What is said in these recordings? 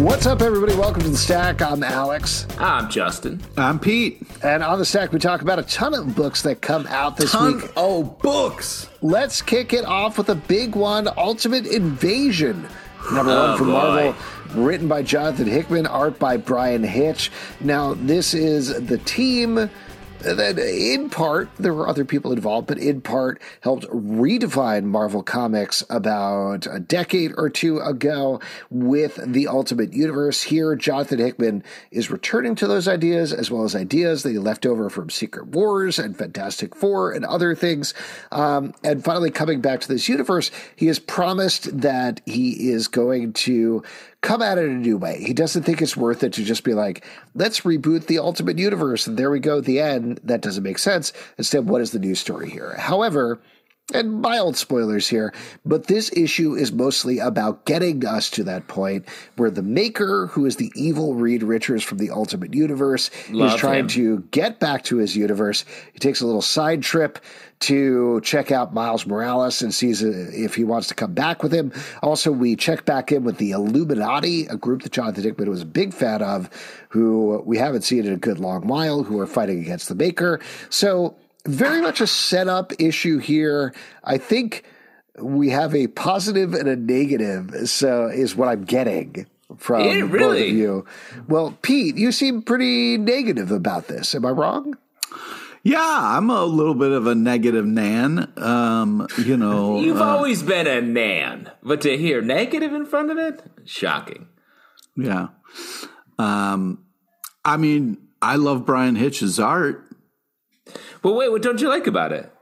What's up, everybody? Welcome to the Stack. I'm Alex. I'm Justin. I'm Pete. And on the Stack, we talk about a ton of books that come out this Ton week. oh books. Let's kick it off with a big one Ultimate Invasion. Number one Oh, from boy. Marvel, written by Jonathan Hickman, art by Bryan Hitch. Now, this is the team that, in part, there were other people involved, but in part helped redefine Marvel Comics about a decade or two ago with the Ultimate Universe. Here, Jonathan Hickman is returning to those ideas as well as ideas that he left over from Secret Wars and Fantastic Four and other things. Um, and finally, coming back to this universe, he has promised that he is going to come at it a new way. He doesn't think it's worth it to just be like, let's reboot the Ultimate Universe and there we go, at the end. That doesn't make sense. Instead, what is the news story here? However, and mild spoilers here, but this issue is mostly about getting us to that point where the Maker, who is the evil Reed Richards from the Ultimate Universe, Love is trying him. to get back to his universe. He takes a little side trip to check out Miles Morales and sees uh, if he wants to come back with him. Also, we check back in with the Illuminati, a group that Jonathan Hickman was a big fan of, who we haven't seen in a good long while, who are fighting against the Maker. So, very much a setup issue here. I think we have a positive and a negative, so is what I'm getting from Yeah, both of you. Well, Pete, you seem pretty negative about this. Am I wrong? Yeah, I'm a little bit of a negative Nan. Um, you know, You've uh, always been a nan, but to hear negative in front of it, shocking. yeah. Um, I mean, I love Bryan Hitch's art. But wait, what don't you like about it?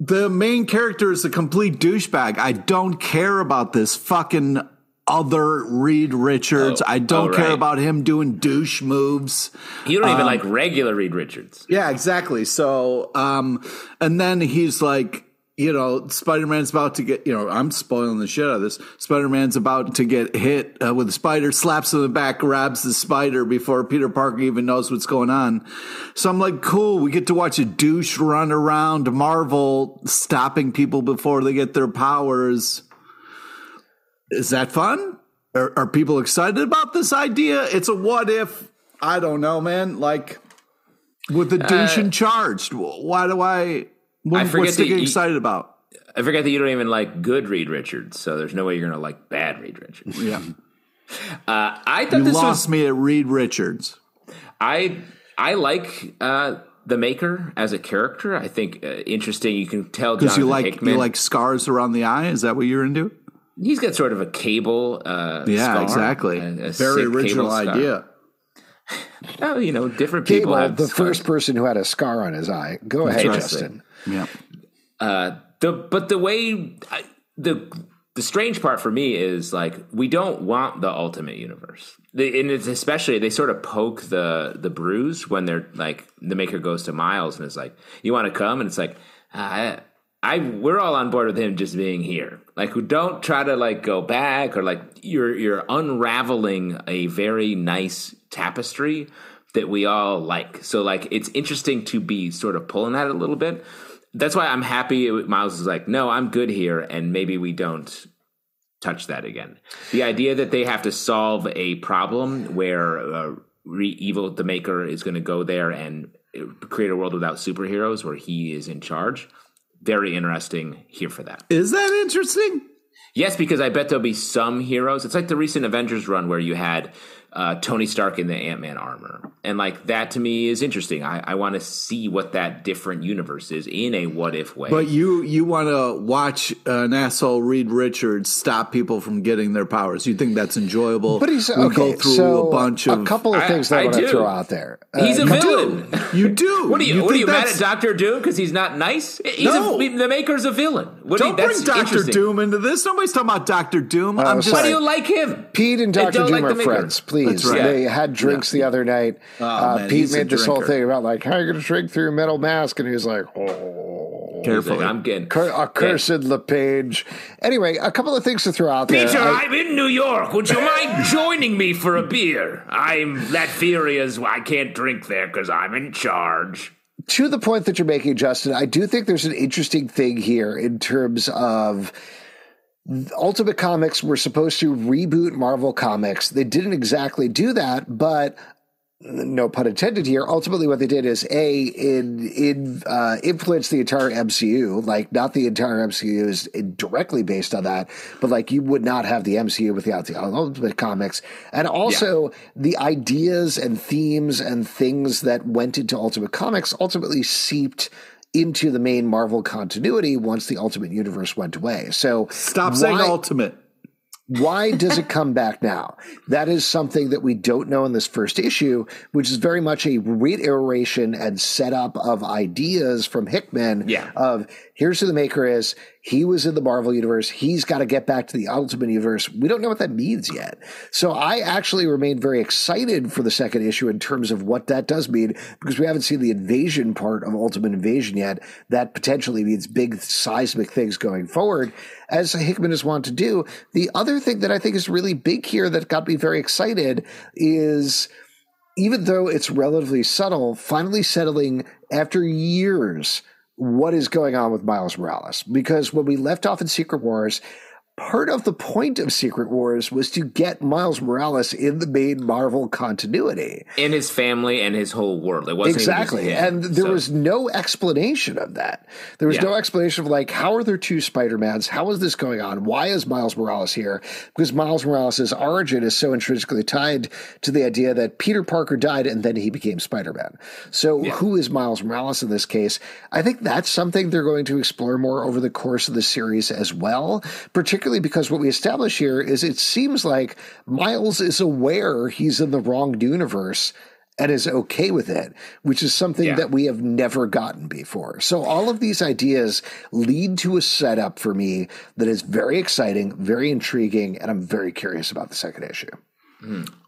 The main character is a complete douchebag. I don't care about this fucking other Reed Richards. Oh, I don't oh, care about him doing douche moves. You don't even Um, like regular Reed Richards. Yeah, exactly. So, um, and then he's like, you know, Spider Man's about to get, you know, I'm spoiling the shit out of this. Spider Man's about to get hit uh, with a spider, slaps him in the back, grabs the spider before Peter Parker even knows what's going on. So I'm like, cool, we get to watch a douche run around Marvel stopping people before they get their powers. Is that fun? Are, are people excited about this idea? It's a what if. I don't know, man. Like, with the douche in charge. Why do I? What, I forget what's to that get you- excited about? I forget that you don't even like good Reed Richards, so there's no way you're gonna like bad Reed Richards. Yeah, Uh, I thought you this lost was me at Reed Richards. I I like uh, the Maker as a character. I think uh, interesting. You can tell Because you like Hickman. you like scars around the eye. Is that what you're into? he's got sort of a cable. Uh, Yeah, scar, exactly. a- a Very original cable idea. Oh, you know, different people Cable, have the scars. first person who had a scar on his eye. Go ahead, right. Justin. Yeah, Uh, the but the way I, the the strange part for me is like we don't want the ultimate universe, and it's especially they sort of poke the the bruise when they're like the maker goes to Miles and is like, "You want to come?" and it's like, I, I we're all on board with him just being here. Like, don't try to like go back or like you're you're unraveling a very nice tapestry that we all like. So like it's interesting to be sort of pulling at it a little bit. That's why I'm happy Miles is like, no, I'm good here, and maybe we don't touch that again. The idea that they have to solve a problem where uh, re- evil the maker is going to go there and uh, create a world without superheroes where he is in charge. Very interesting. Here for that. is that interesting? Yes, because I bet there'll be some heroes. It's like the recent Avengers run where you had uh, Tony Stark in the Ant Man armor. And like that to me is interesting. I, I want to see what that different universe is in a what if way. But you you want to watch an asshole Reed Richards stop people from getting their powers? You think that's enjoyable? But he's we okay. go through so a bunch of a couple of I- things that I, I want to throw out there. Uh, He's a You villain. do. You do. What are you? what are you mad at Doctor Doom because he's not nice? He's No. a, the Maker's a villain. What do you, Don't that's bring Doctor. Doom into this. Nobody's talking about Doctor Doom. I'm just Why do you like him? Pete and Doctor Doom like are friends. Please, That's right. they had drinks the other night. uh, man, Pete made this whole thing about like how are you going to drink through your metal mask, and he was like, "Oh, He's carefully. I'm getting cur- accursed LePage." Anyway, a couple of things to throw out there. Peter, I- I'm in New York. Would you mind joining me for a beer? I'm furious. I can't drink there because I'm in charge. to the point that you're making, Justin, I do think there's an interesting thing here in terms of Ultimate Comics were supposed to reboot Marvel Comics. They didn't exactly do that, but no pun intended here. Ultimately, what they did is a in in uh, influence the entire MCU. Like, not the entire MCU is directly based on that, but like you would not have the MCU without the Ultimate Comics, and also yeah. the ideas and themes and things that went into Ultimate Comics ultimately seeped into the main Marvel continuity once the Ultimate Universe went away. So stop why, saying Ultimate. Why does it come back now? That is something that we don't know in this first issue, which is very much a reiteration and setup of ideas from Hickman yeah. of here's who the maker is. He was in the Marvel universe. He's got to get back to the Ultimate universe. We don't know what that means yet. So I actually remain very excited for the second issue in terms of what that does mean because we haven't seen the invasion part of Ultimate Invasion yet. That potentially means big seismic things going forward as Hickman has wanted to do. The other thing that I think is really big here that got me very excited is even though it's relatively subtle, finally settling after years what is going on with Miles Morales. Because when we left off in Secret Wars, part of the point of Secret Wars was to get Miles Morales in the main Marvel continuity. In his family and his whole world. It wasn't exactly. and there so. was no explanation of that. There was yeah. no explanation of like, how are there two Spider-Mans? How is this going on? Why is Miles Morales here? Because Miles Morales' origin is so intrinsically tied to the idea that Peter Parker died and then he became Spider-Man. So yeah. who is Miles Morales in this case? I think that's something they're going to explore more over the course of the series as well, particularly particularly because what we establish here is it seems like Miles is aware he's in the wrong universe and is okay with it, which is something yeah. that we have never gotten before. So all of these ideas lead to a setup for me that is very exciting, very intriguing, and I'm very curious about the second issue.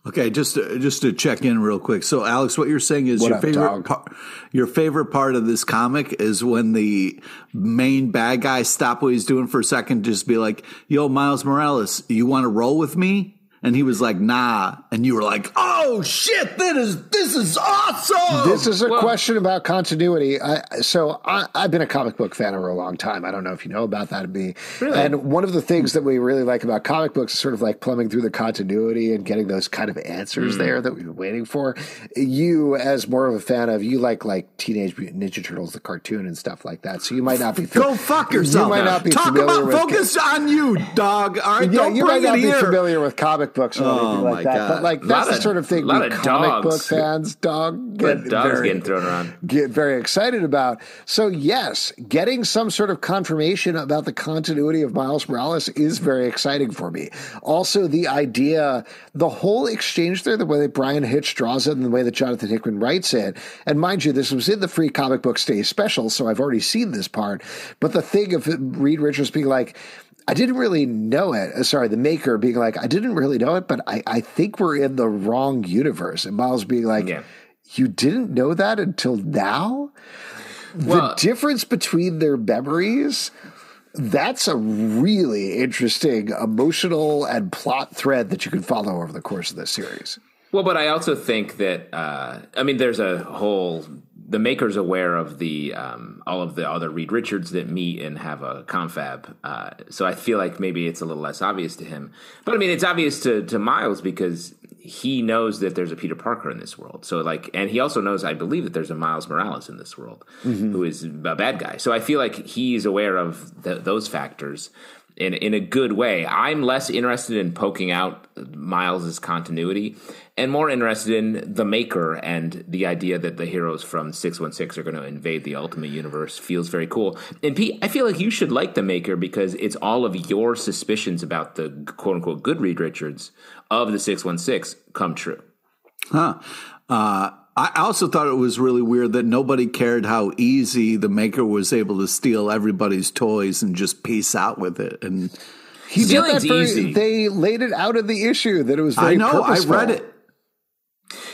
Okay, just to, just to check in real quick. So, Alex, what you're saying is what your up, favorite par- your favorite part of this comic is when the main bad guy stop what he's doing for a second, just be like, "Yo, Miles Morales, you want to roll with me?" And he was like, nah. And you were like, oh shit, that is, this is awesome. This is a well, question about continuity. I, so I, have been a comic book fan for a long time. I don't know if you know about that, me. Really? And one of the things that we really like about comic books is sort of like plumbing through the continuity and getting those kind of answers mm. there that we've been waiting for. You, as more of a fan of, you like like Teenage Mutant Ninja Turtles, the cartoon and stuff like that. So you might not be. Go fuck yourself. You might not be Talk about with, focus on you, dog. All right, yeah, you might not be here. familiar with comic books or oh, anything like that. God. But like that's the of, sort of thing we comic dogs. book fans, dog, get dogs very, getting thrown around, get very excited about. So yes, getting some sort of confirmation about the continuity of Miles Morales is very exciting for me. Also, the idea, the whole exchange there, the way that Bryan Hitch draws it, and the way that Jonathan Hickman writes it, and mind you, this was in the free comic book day special, so I've already seen this part. But the thing of Reed Richards being like I didn't really know it. Uh, sorry, the maker being like, I didn't really know it, but I, I think we're in the wrong universe. And Miles being like, yeah. You didn't know that until now? Well, the difference between their memories, that's a really interesting emotional and plot thread that you can follow over the course of this series. Well, but I also think that, uh, I mean, there's a whole the maker's aware of the um, all of the other Reed Richards that meet and have a confab. Uh, so I feel like maybe it's a little less obvious to him. But I mean, it's obvious to to Miles because he knows that there's a Peter Parker in this world. So like, and he also knows, I believe, that there's a Miles Morales in this world mm-hmm. who is a bad guy. So I feel like he's aware of the, those factors in in a good way. I'm less interested in poking out Miles's continuity and more interested in the maker and the idea that the heroes from 616 are going to invade the ultimate universe feels very cool. And Pete, I feel like you should like the maker because it's all of your suspicions about the quote unquote good Reed Richards of the 616 come true. Huh. Uh, I also thought it was really weird that nobody cared how easy the maker was able to steal everybody's toys and just peace out with it. And he did that for, easy. They laid it out of the issue that it was very I know. Purposeful. I read it.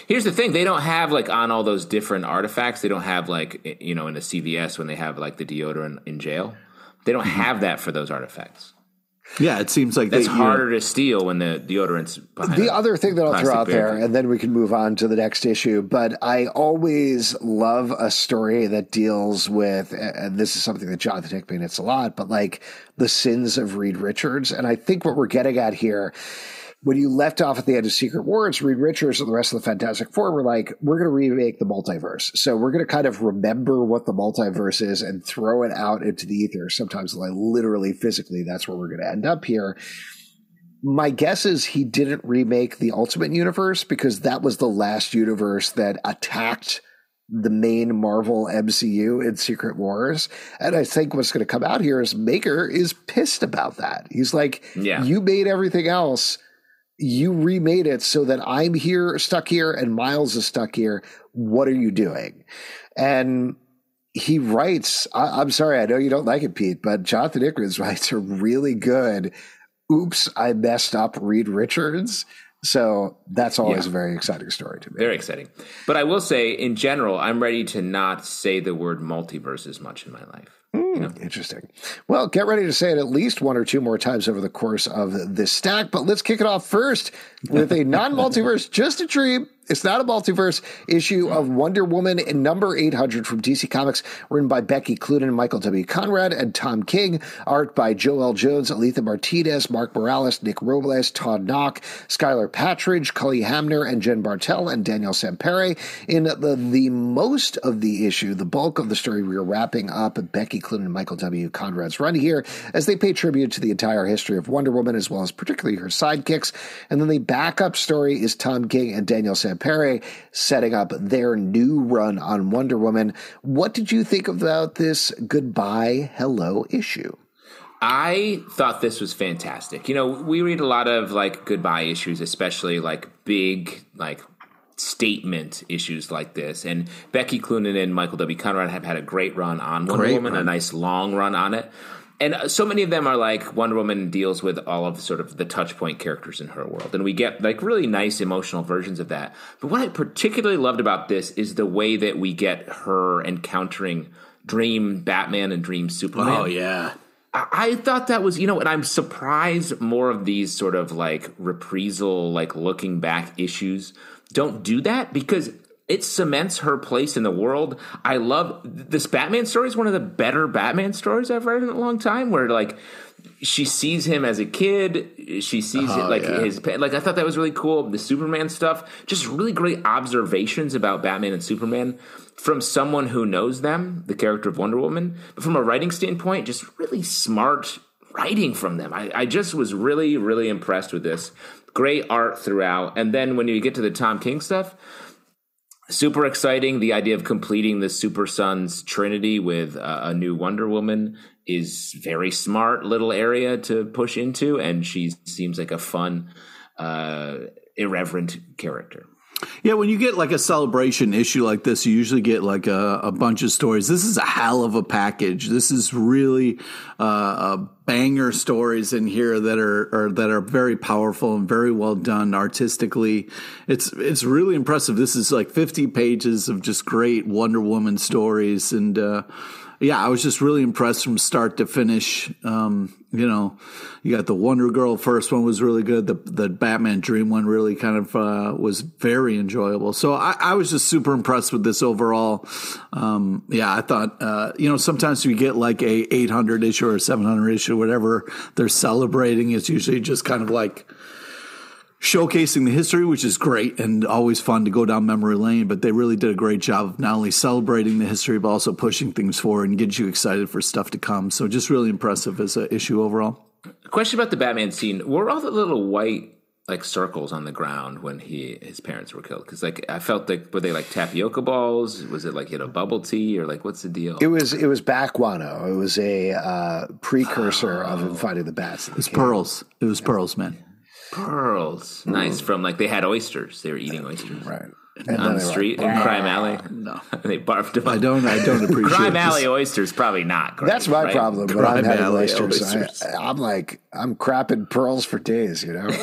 Here's the thing: they don't have like on all those different artifacts. They don't have like you know in a CVS when they have like the deodorant in jail. They don't mm-hmm. have that for those artifacts. Yeah, it seems like it's harder to steal when the deodorant's behind The other thing that I'll throw plastic out there, and then we can move on to the next issue, but I always love a story that deals with, and this is something that Jonathan Hickman hits a lot, but like the sins of Reed Richards. And I think what we're getting at here, when you left off at the end of Secret Wars, Reed Richards and the rest of the Fantastic Four were like, we're going to remake the multiverse. So we're going to kind of remember what the multiverse is and throw it out into the ether. Sometimes, like literally, physically, that's where we're going to end up here my guess is he didn't remake the Ultimate Universe because that was the last universe that attacked the main Marvel MCU in Secret Wars. And I think what's going to come out here is Maker is pissed about that. He's like, Yeah. you made everything else. You remade it so that I'm here, stuck here, and Miles is stuck here. What are you doing? And he writes, I, I'm sorry, I know you don't like it, Pete, but Jonathan Hickman's writes are really good. Oops, I messed up Reed Richards. So that's always Yeah. a very exciting story to me. Very exciting. But I will say, in general, I'm ready to not say the word multiverse as much in my life. Hmm, interesting. Well, get ready to say it at least one or two more times over the course of this stack. But let's kick it off first with a non multiverse, just a dream. It's not a multiverse issue of Wonder Woman in number 800 from DC Comics, written by Becky Cloonan, Michael W. Conrad, and Tom King. Art by Joelle Jones, Alitha Martinez, Mark Morales, Nick Robles, Todd Nauck, Skylar Patridge, Cully Hamner, and Jen Bartel, and Daniel Sampere. In the, the most of the issue, the bulk of the story, we are wrapping up Becky Cloonan and Michael W. Conrad's run here as they pay tribute to the entire history of Wonder Woman, as well as particularly her sidekicks. And then the backup story is Tom King and Daniel Sampere setting up their new run on Wonder Woman. What did you think about this goodbye hello issue? I thought this was fantastic. You know, we read a lot of like goodbye issues, especially like big, like statement issues like this. And Becky Cloonan and Michael W. Conrad have had a great run on Wonder Great Woman, a nice long run on it. And so many of them are like Wonder Woman deals with all of sort of the touch point characters in her world. And we get like really nice emotional versions of that. But what I particularly loved about this is the way that we get her encountering Dream Batman and Dream Superman. Oh yeah. I I thought that was, you know, and I'm surprised more of these sort of like reprisal, like looking back issues don't do that because it cements her place in the world. I love this Batman story is one of the better Batman stories I've read in a long time where like she sees him as a kid, she sees it oh, like yeah. his like I thought that was really cool. The Superman stuff, just really great observations about Batman and Superman from someone who knows them, the character of Wonder Woman. But from a writing standpoint, just really smart writing from them. I, I just was really, really impressed with this. Great art throughout. And then when you get to the Tom King stuff, super exciting. The idea of completing the Super Sons trinity with uh, a new Wonder Woman is very smart little area to push into, and she seems like a fun, uh, irreverent character. Yeah, when you get like a celebration issue like this, you usually get like a, a bunch of stories. This is a hell of a package. This is really uh, a banger stories in here that are, are that are very powerful and very well done artistically. It's it's really impressive. This is like fifty pages of just great Wonder Woman stories, and uh, yeah, I was just really impressed from start to finish. Um, you know, you got the Wonder Girl first one was really good. The the Batman Dream one really kind of uh, was very enjoyable. So I, I was just super impressed with this overall. Um, yeah, I thought uh, you know sometimes we get like a 800 issue or 700 issue, whatever they're celebrating. It's usually just kind of like showcasing the history, which is great and always fun to go down memory lane. But they really did a great job of not only celebrating the history, but also pushing things forward and get you excited for stuff to come. So just really impressive as an issue overall. Question about the Batman scene: Were all the little white like circles on the ground when he his parents were killed? Because like I felt like were they like tapioca balls? Was it like you know bubble tea or like what's the deal? It was it was Bakwano. It was a uh, precursor of him fighting the bats. It was pearls. It was pearls, man. Pearls, nice from like they had oysters. They were eating oysters Right. on And then the street in Crime Alley. No, they barfed them. I don't. I don't appreciate Crime this. Alley oysters probably not. Great, That's my right? problem when I'm Crime having Alley oysters. oysters. I, I'm like, I'm crapping pearls for days, you know?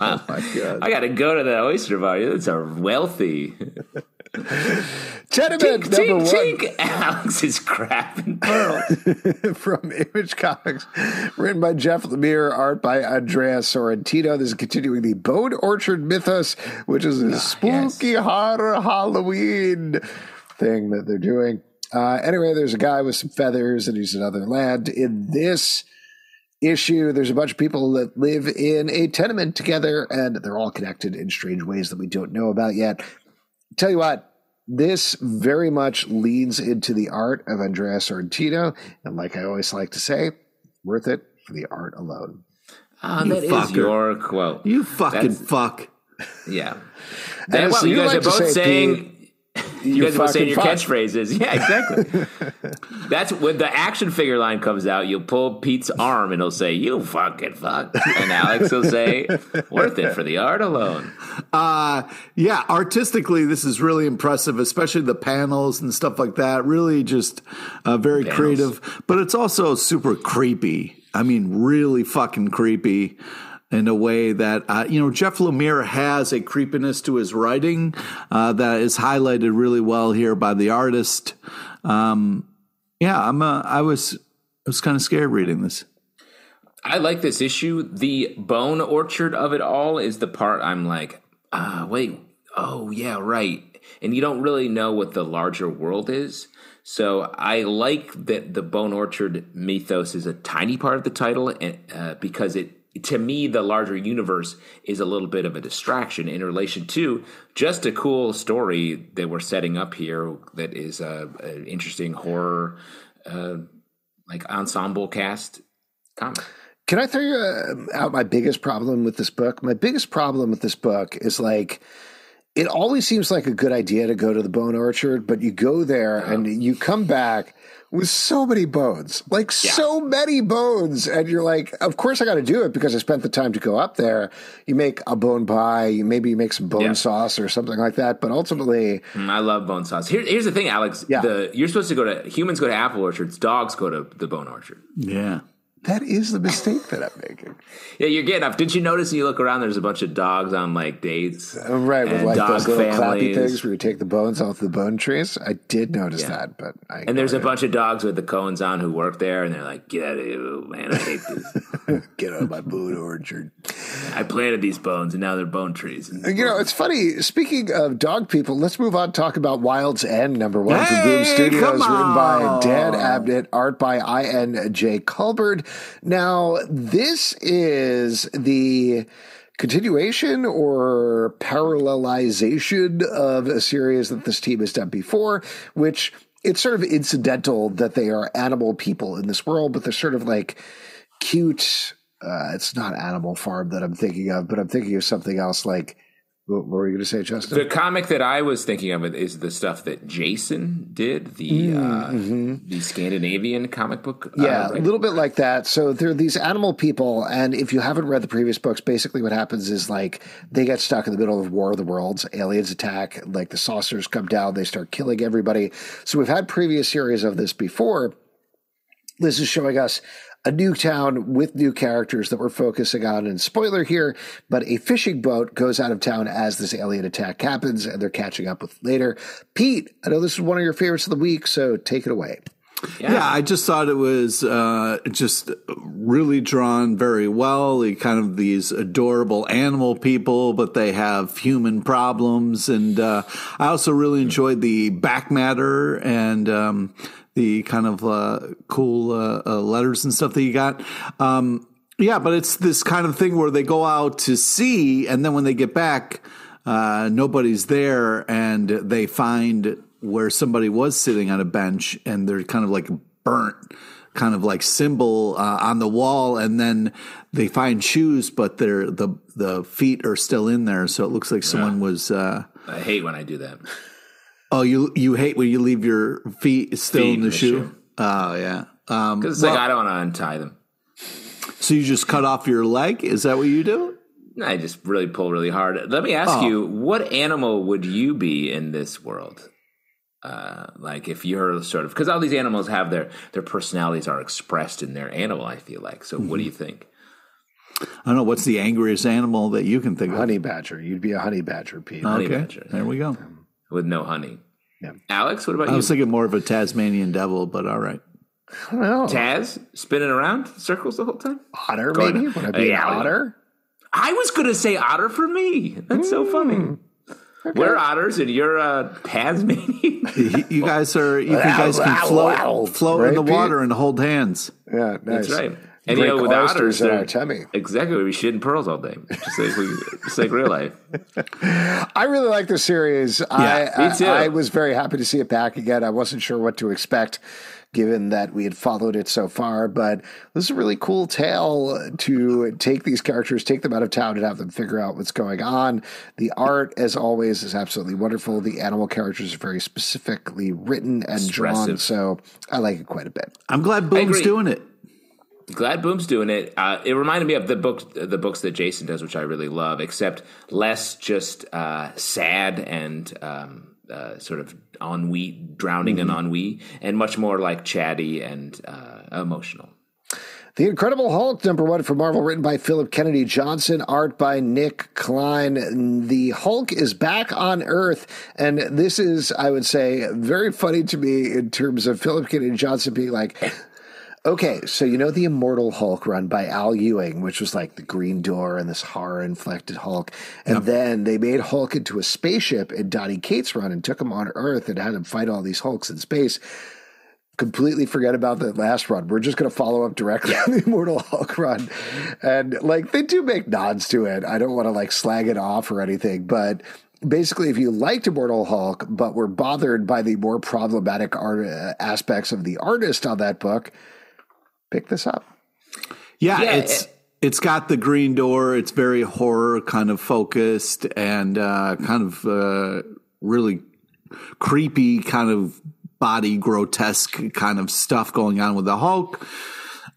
Oh my god! I got to go to that oyster bar. It's a wealthy. Tenement Tink, number tink, one tink. Alex is crapping pearls. from Image Comics, written by Jeff Lemire, art by Andrea Sorrentino. This is continuing the Bone Orchard mythos, which is a spooky horror Halloween thing that they're doing. Uh, anyway, there's a guy with some feathers and he's in another land. In this issue, there's a bunch of people that live in a tenement together and they're all connected in strange ways that we don't know about yet. Tell you what, this very much leads into the art of Andrea Sorrentino. And like I always like to say, worth it for the art alone. Ah, You that is fucker. your quote. You fucking That's- fuck. Yeah. And Then, as well, you you guys like are both say, saying. You guys are saying your catchphrases. Yeah, exactly. That's when the action figure line comes out. You'll pull Pete's arm and he'll say, "You fucking fuck," and Alex will say, "Worth it for the art alone." Uh, yeah, artistically, this is really impressive, especially the panels and stuff like that. Really just uh, very Panels. creative, but it's also super creepy. I mean, really fucking creepy in a way that, uh, you know, Jeff Lemire has a creepiness to his writing uh, that is highlighted really well here by the artist. Um, yeah, I'm, uh, I was, I was kind of scared reading this. I like this issue. The bone orchard of it all is the part I'm like, ah, wait, oh yeah, right. And you don't really know what the larger world is. So I like that the bone orchard mythos is a tiny part of the title, and uh, because it to me the larger universe is a little bit of a distraction in relation to just a cool story that we're setting up here that is a, an interesting horror uh, like ensemble cast comic. Can I throw you uh, out my biggest problem with this book? My biggest problem with this book is like, it always seems like a good idea to go to the bone orchard, but you go there and you come back with so many bones, like so many bones. And you're like, of course I got to do it because I spent the time to go up there. You make a bone pie, you maybe you make some bone Yeah. sauce or something like that. But ultimately, Mm, I love bone sauce. Here, here's the thing, Alex. Yeah. The, you're supposed to go to humans go to apple orchards, dogs go to the bone orchard. Yeah. That is the mistake that I'm making. Yeah, you're getting up. Didn't you notice? You look around. There's a bunch of dogs on like dates. Oh, Right, with like dog those little clappy things where you take the bones off the bone trees. I did notice that, but I And there's a bunch of dogs with the cones on who work there, and they're like, "Get out of here, oh, man! I hate this. get out of my bone orchard. I planted these bones, and now they're bone trees." And You know, it's funny. Speaking of dog people, let's move on. to Talk about Wild's End, number one from Boom Studios, written by. Dan Abnett, art by I N J Culbert. Now, this is the continuation or parallelization of a series that this team has done before, which it's sort of incidental that they are animal people in this world, but they're sort of like cute. Uh, it's not Animal Farm that I'm thinking of, but I'm thinking of something else like. What were you going to say, Justin? the comic that I was thinking of is the stuff that Jason did, the uh, the Scandinavian comic book. uh, Yeah, a little bit like that. So there are these animal people, and if you haven't read the previous books, basically what happens is like they get stuck in the middle of War of the Worlds. Aliens attack, like the saucers come down, they start killing everybody. So we've had previous series of this before. This is showing us a new town with new characters that we're focusing on. And spoiler here, but a fishing boat goes out of town as this alien attack happens, and they're catching up with later. Pete, I know this is one of your favorites of the week, so take it away. Yeah, I just thought it was uh, just really drawn very well. Kind of these adorable animal people, but they have human problems. And uh, I also really enjoyed the back matter and um, the kind of uh, cool uh, uh, letters and stuff that you got. Um, yeah, but it's this kind of thing where they go out to sea, and then when they get back, uh, nobody's there, and they find where somebody was sitting on a bench, and they're kind of like burnt, kind of like symbol uh, on the wall, and then they find shoes, but they're the the feet are still in there, so it looks like someone was. Uh, I hate when I do that. Oh, you you hate when you leave your feet still Feet in the, in the shoe. shoe. Oh yeah. Um, Because it's well, like I don't want to untie them. so you just cut off your leg? Is that what you do? I just really pull really hard. Let me ask Oh. you, what animal would you be in this world? Uh, like if you're sort of because all these animals have their their personalities are expressed in their animal. I feel like. So, what do you think? I don't know. What's the angriest animal that you can think of? Honey badger. You'd be a honey badger, Pete. Honey okay, badger. there we go. With no honey. Yeah. Alex, what about I you? I was thinking more of a Tasmanian devil, but all right. I don't know. Taz spinning around circles the whole time. Otter, Go maybe? on. Would I be Yeah, an otter? I was going to say otter for me. That's so funny. We're otters and you're uh, Tasmanian. You you guys are you guys can Wow, float wow. float in the Right, Pete? water and hold hands. Yeah, nice. That's right. And Drink you know, with oysters otters, in they're- our uh, tummy. exactly, we shitting pearls all day, just like we, just like real life. I really like the series. I, me too. I, I was very happy to see it back again. I wasn't sure what to expect given that we had followed it so far, but this is a really cool tale to take these characters, take them out of town and have them figure out what's going on. The art, as always, is absolutely wonderful. The animal characters are very specifically written and drawn, so I like it quite a bit. I'm glad Boom's doing it. Glad Boom's doing it. Uh, it reminded me of the book, the books that Jason does, which I really love, except less just uh, sad and um, uh, sort of ennui, drowning in ennui, and much more like chatty and uh, emotional. The Incredible Hulk, number one for Marvel, written by Phillip Kennedy Johnson, art by Nick Klein. The Hulk is back on Earth, and this is, I would say, very funny to me in terms of Phillip Kennedy Johnson being like, okay, so you know the Immortal Hulk run by Al Ewing, which was like the Green Door and this horror inflected Hulk, and then they made Hulk into a spaceship in Donny Cates' run and took him on Earth and had him fight all these Hulks in space completely forget about that last run. We're just going to follow up directly on the Immortal Hulk run. And like they do make nods to it. I don't want to like slag it off or anything, but basically if you liked Immortal Hulk but were bothered by the more problematic art uh, aspects of the artist on that book, pick this up. Yeah, Yeah, it's it- it's got the green door. It's very horror kind of focused and uh, kind of uh, really creepy kind of body grotesque kind of stuff going on with the Hulk.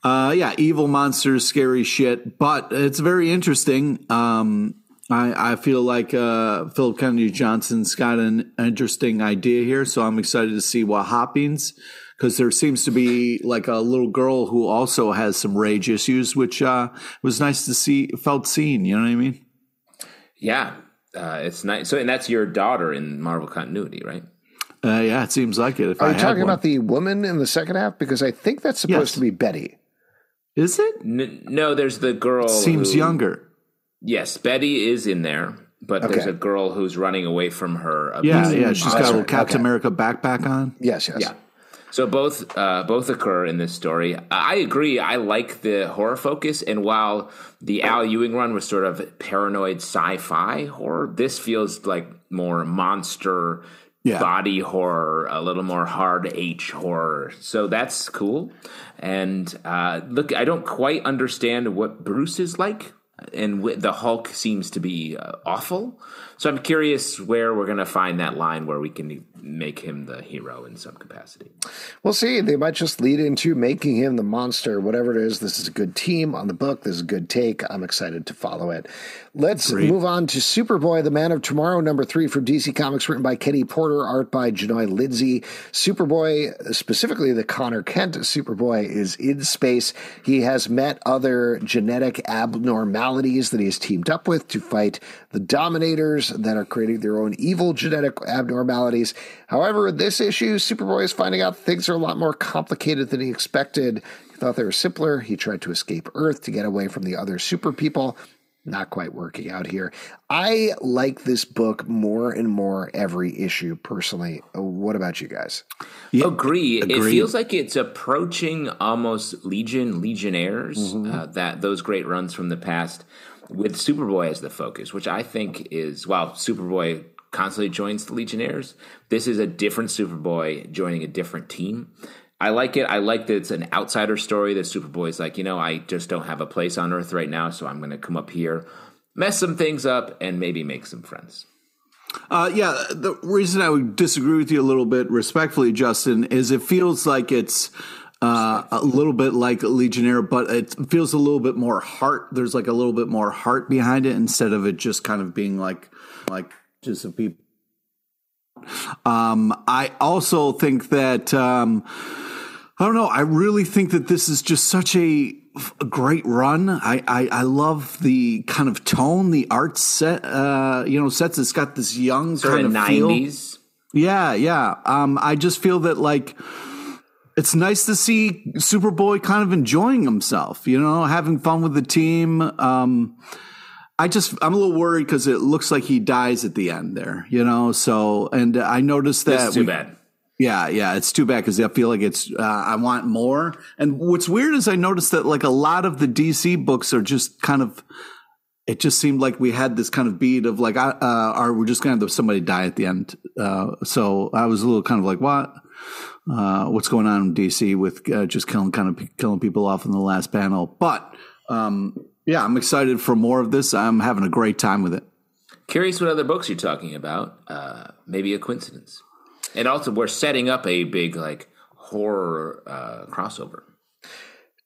Uh, yeah, evil monsters, scary shit, but it's very interesting. Um, I, I feel like uh, Phillip Kennedy Johnson's got an interesting idea here, so I'm excited to see what happens because there seems to be like a little girl who also has some rage issues, which uh, was nice to see, felt seen. You know what I mean? Yeah, uh, it's nice. So, and that's your daughter in Marvel continuity, right? Uh, yeah, it seems like it. If Are I you talking one. about the woman in the second half? Because I think that's supposed Yes. to be Betty. Is it? N- no, there's the girl. Seems who- younger. Yes, Betty is in there, but there's a girl who's running away from her. Yeah, yeah. She's got a little right. Captain Okay. America backpack on. Yes, yes. Yeah. So both uh, both occur in this story. I agree. I like the horror focus, and while the Al Ewing run was sort of paranoid sci-fi horror, this feels like more monster Yeah. body horror, a little more hard H horror. So that's cool. And uh, look, I don't quite understand what Bruce is like. And the Hulk seems to be uh, awful. So I'm curious where we're going to find that line where we can make him the hero in some capacity. We'll see. They might just lead into making him the monster, whatever it is. This is a good team on the book. This is a good take. I'm excited to follow it. Let's move on to Superboy, the Man of Tomorrow, number three from DC Comics, written by Kenny Porter, art by Jahnoy Lindsay. Superboy, specifically the Conner Kent Superboy, is in space. He has met other genetic abnormalities that he has teamed up with to fight the Dominators that are creating their own evil genetic abnormalities. However, this issue, Superboy is finding out things are a lot more complicated than he expected. He thought they were simpler. He tried to escape Earth to get away from the other super people. Not quite working out here. I like this book more and more every issue personally. What about you guys? agree. It feels like it's approaching almost Legion, Legionnaires, uh, that those great runs from the past, with Superboy as the focus, which I think is while Superboy constantly joins the Legionnaires, this is a different Superboy joining a different team. I like it. I like that it's an outsider story. That Superboy's like, you know, I just don't have a place on Earth right now, so I'm going to come up here, mess some things up, and maybe make some friends. Uh, yeah, the reason I would disagree with you a little bit, respectfully, Justin, is it feels like it's uh, a little bit like Legionnaire, but it feels a little bit more heart. There's like a little bit more heart behind it instead of it just kind of being like like just a people. Um, I also think that um, I don't know. I really think that this is just such a, a great run. I, I I love the kind of tone the art set. Uh, you know, sets. It's got this young kind of of feel. 90s. Yeah, yeah. Um, I just feel that like it's nice to see Superboy kind of enjoying himself, you know, having fun with the team. Um, I just I'm a little worried because it looks like he dies at the end there, you know. So and I noticed that That's too we- bad. Yeah, yeah, it's too bad because I feel like it's uh, I want more. And what's weird is I noticed that like a lot of the DC books are just kind of. It just seemed like we had this kind of beat of like, uh, uh, are we just going to have somebody die at the end? Uh, so I was a little kind of like, what? Uh, what's going on in DC with uh, just killing kind of killing people off in the last panel? But um, yeah, I'm excited for more of this. I'm having a great time with it. Curious what other books you're talking about. Uh, maybe a coincidence. And also, we're setting up a big like horror uh, crossover.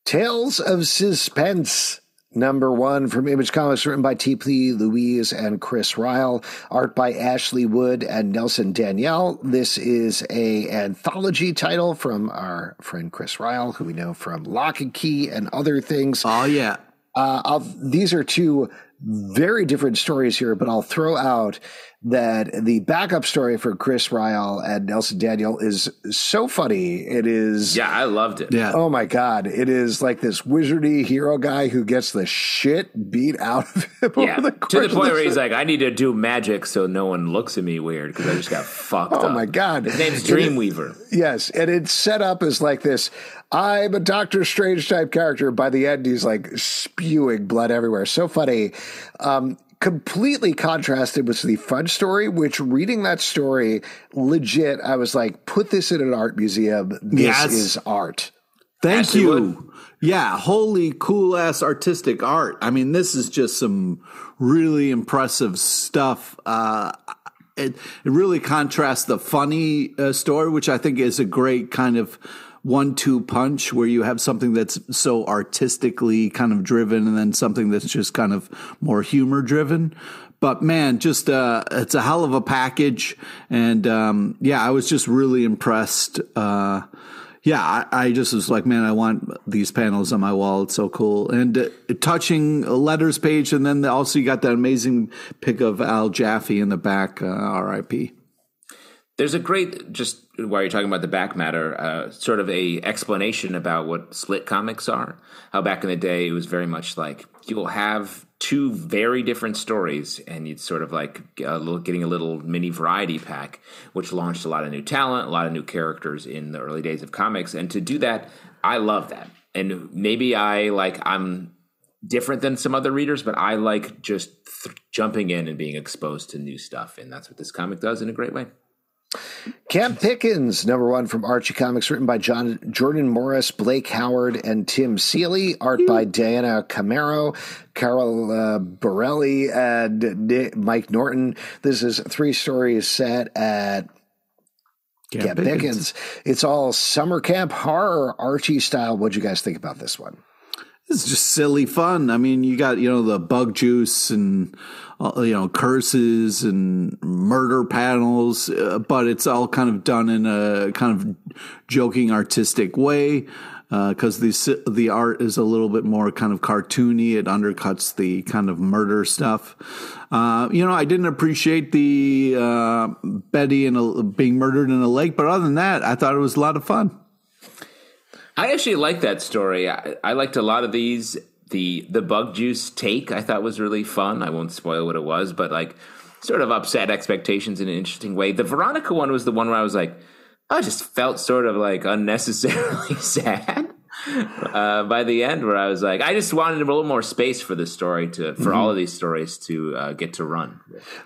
Tales of Suspense. Number one from Image Comics, written by T. P. Louise and Chris Ryall, art by Ashley Wood and Nelson Daniel. This is a anthology title from our friend Chris Ryall, who we know from Locke and Key and other things. Oh yeah, Uh, these are two very different stories here, but I'll throw out that the backup story for Chris Ryall and Nelson Daniel is so funny. It is. Yeah, I loved it. yeah. Oh my God. It is like this wizardy hero guy who gets the shit beat out of him. Yeah, over the to course the of point where he's like, I need to do magic so no one looks at me weird because I just got fucked Oh up. my God. His name's It is- Dreamweaver. Yes, and it's set up as like this. I'm a Doctor Strange type character. By the end, he's like spewing blood everywhere. So funny. Um, completely contrasted with the fudge story. Which reading that story, legit, I was like, put this in an art museum. This Yes. is art. Thank Ashley you. Yeah, holy cool ass artistic art. I mean, this is just some really impressive stuff. Uh, it, it really contrasts the funny uh, story, which I think is a great kind of one two punch where you have something that's so artistically kind of driven and then something that's just kind of more humor driven. But man, just uh, it's a hell of a package, and um, yeah, I was just really impressed. Uh, yeah, I, I just was like, man, I want these panels on my wall. It's so cool and uh, touching letters page, and then also you got that amazing pic of Al Jaffee in the back. Uh, R.I.P. There's a great just while you're talking about the back matter, uh, sort of a explanation about what split comics are. How back in the day it was very much like you'll have two very different stories, and you'd sort of like a little, getting a little mini variety pack, which launched a lot of new talent, a lot of new characters in the early days of comics. And to do that, I love that. And maybe I like I'm different than some other readers, but I like just th- jumping in and being exposed to new stuff, and that's what this comic does in a great way. Camp Pickens, number one from Archie Comics, written by John Jordan Morris, Blake Howard, and Tim Seeley. Art by Diana Camero, Carol uh, Borelli, and Nick, Mike Norton. This is three stories set at Camp Pickens. It's all summer camp horror Archie style. What'd you guys think about this one? It's just silly fun. I mean, you got you know the bug juice and you know curses and murder panels, uh, but it's all kind of done in a kind of joking, artistic way. Because the the art is a little bit more kind of cartoony, it undercuts the kind of murder stuff. Uh, you know, I didn't appreciate the uh, Betty in a, being murdered in a lake, but other than that, I thought it was a lot of fun. I actually like that story. I, I liked a lot of these. The the bug juice take I thought was really fun. I won't spoil what it was, but like sort of upset expectations in an interesting way. The Veronica one was the one where I was like, I just felt sort of like unnecessarily sad uh, by the end, where I was like, I just wanted a little more space for this story to for all of these stories to uh, get to run.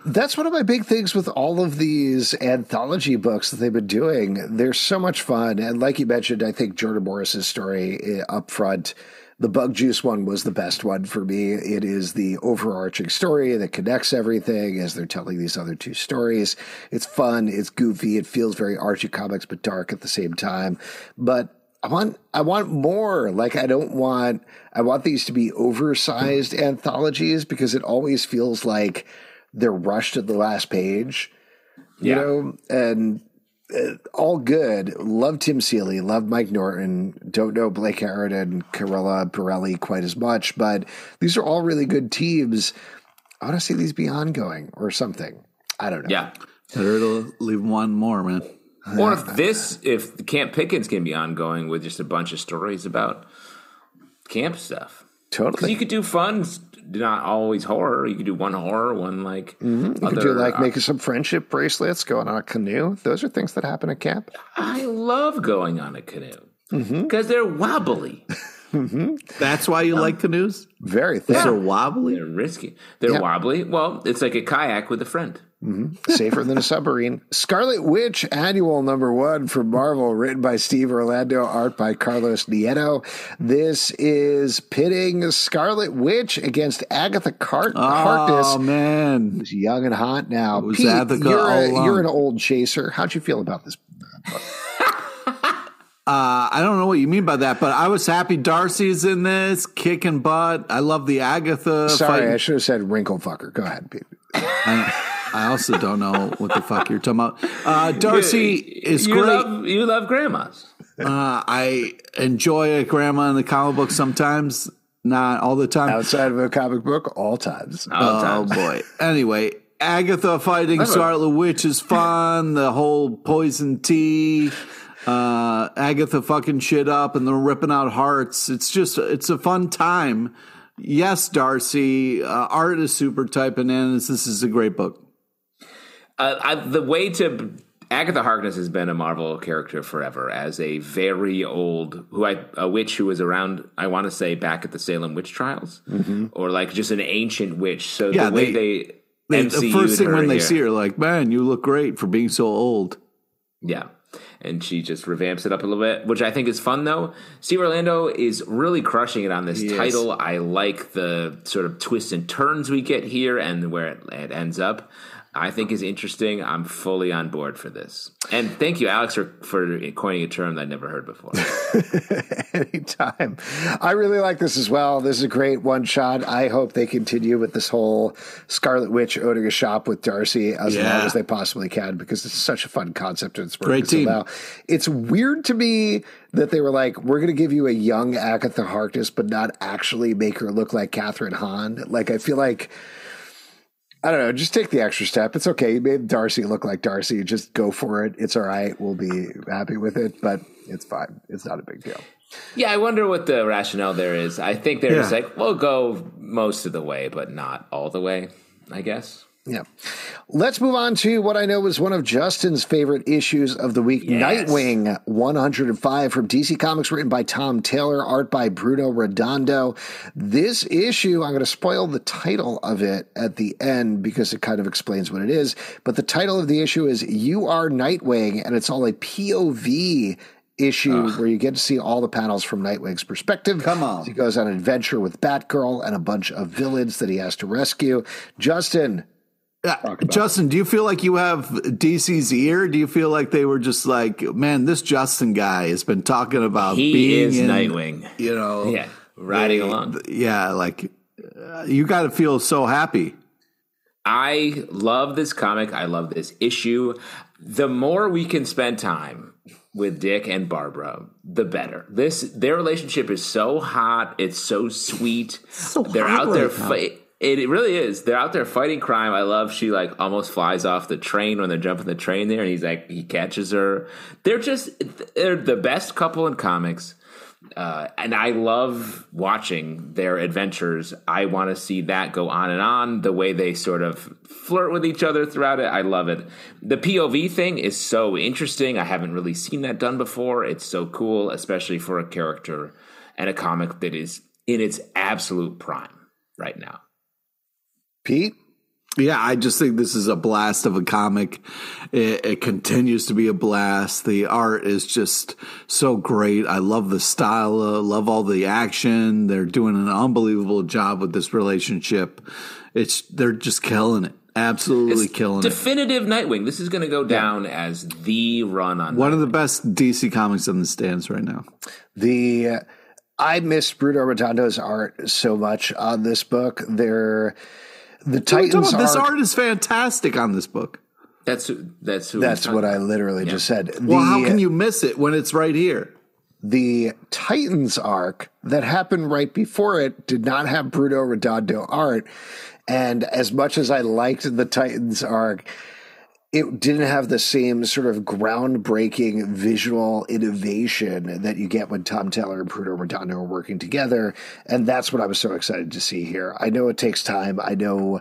That's one of my big things with all of these anthology books that they've been doing. They're so much fun. And like you mentioned, I think Jordan Morris's story uh, up front, the Bug Juice one was the best one for me. It is the overarching story that connects everything as they're telling these other two stories. It's fun, it's goofy, it feels very Archie comics, but dark at the same time. But I want I want more. Like I don't want I want these to be oversized anthologies because it always feels like they're rushed at the last page. You Yeah. know, and uh, all good. Love Tim Seeley, love Mike Norton. Don't know Blake Harrod and Carella Pirelli quite as much, but these are all really good teams. I want to see these be ongoing or something. I don't know. Yeah. Better to leave one more, man. Or if this, if Camp Pickens can be ongoing with just a bunch of stories about camp stuff. Because Totally. you could do fun, not always horror. You could do one horror, one like. Mm-hmm. You could do like uh, making some friendship bracelets, going on a canoe. Those are things that happen at camp. I love going on a canoe mm-hmm. because they're wobbly. Mm-hmm. That's why you um, like canoes? Very thin. They're wobbly? They're risky. They're Yeah. wobbly. Well, it's like a kayak with a friend. Mm-hmm. Safer than a submarine. Scarlet Witch Annual Number One from Marvel, written by Steve Orlando, art by Carlos Nieto. This is pitting Scarlet Witch against Agatha Cart- Oh, Harkness. man. who's young and hot now. Pete, you're, a, you're an old chaser. How'd you feel about this? Uh, I don't know what you mean by that, but I was happy Darcy's in this, kicking butt. I love the Agatha Sorry, fight. I should have said wrinkle fucker. Go ahead, Pete. I also don't know what the fuck you're talking about. Uh, Darcy is you great. Love, you love grandmas. uh, I enjoy a grandma in the comic book sometimes, not all the time. Outside of a comic book, all times. All the Oh boy. Anyway, Agatha fighting Scarlet Witch is fun. The whole poison tea, uh, Agatha fucking shit up and they're ripping out hearts. It's just, it's a fun time. Yes, Darcy, uh, art is super tight bananas. This is a great book. Uh, I, the way to Agatha Harkness has been a Marvel character forever as a very old who I a witch who was around. I want to say back at the Salem witch trials, or like just an ancient witch. So Yeah, the way they- they, They, the first thing when they here- see her, like, man, you look great for being so old. Yeah. And she just revamps it up a little bit, which I think is fun though. Steve Orlando is really crushing it on this title. I like the sort of twists and turns we get here and where it, it ends up. I think is interesting. I'm fully on board for this. And thank you, Alex, for, for coining a term that I'd never heard before. Anytime. I really like this as well. This is a great one shot. I hope they continue with this whole Scarlet Witch owning a shop with Darcy as Yeah. long as they possibly can because it's such a fun concept and it's working Great team. well. It's weird to me that they were like, we're going to give you a young Agatha Harkness, but not actually make her look like Kathryn Hahn. Like, I feel like. I don't know. Just take the extra step. It's okay. You made Darcy look like Darcy. Just go for it. It's all right. We'll be happy with it, but it's fine. It's not a big deal. yeah, I wonder what the rationale there is. I think they're just like, we'll go most of the way, but not all the way, I guess. Yeah. Let's move on to what I know was one of Justin's favorite issues of the week Yes. Nightwing 105 from DC Comics, written by Tom Taylor, art by Bruno Redondo. This issue, I'm going to spoil the title of it at the end because it kind of explains what it is. But the title of the issue is You Are Nightwing, and it's all a POV issue where you get to see all the panels from Nightwing's perspective. Come on. He goes on an adventure with Batgirl and a bunch of villains that he has to rescue. Justin. Justin, do you feel like you have DC's ear? Do you feel like they were just like, man, this Justin guy has been talking about He being is in, Nightwing. You know, Yeah, riding along. yeah, like uh, you got to feel so happy. I love this comic. I love this issue. The more we can spend time with Dick and Barbara, the better. This their relationship is so hot. It's so sweet. So They're hot out there right now. fight. It, it really is. They're out there fighting crime. I love she like almost flies off the train when they're jumping the train there, and he's like he catches her. They're just they're the best couple in comics. Uh, and I love watching their adventures. I want to see that go on and on. The way they sort of flirt with each other throughout it, I love it. The POV thing is so interesting. I haven't really seen that done before. It's so cool, especially for a character and a comic that is in its absolute prime right now. Pete? Yeah, I just think this is a blast of a comic. It, it continues to be a blast. The art is just so great. I love the style. Uh, love all the action. They're doing an unbelievable job with this relationship. It's they're just killing it. Absolutely killing it. Definitive Nightwing. This is going to go down as the run on. One of the best DC comics on the stands right now. The I miss Bruno Redondo's art so much on this book. They're the What are Titans? This arc- art is fantastic on this book. That's that's who. That's what talking I literally just said. Well, the, how can you miss it when it's right here? the Titans arc that happened right before it did not have Bruno Redondo art. And as much as I liked the Titans arc, it didn't have the same sort of groundbreaking visual innovation that you get when Tom Taylor and Bruno Redondo are working together. And that's what I was so excited to see here. I know it takes time. I know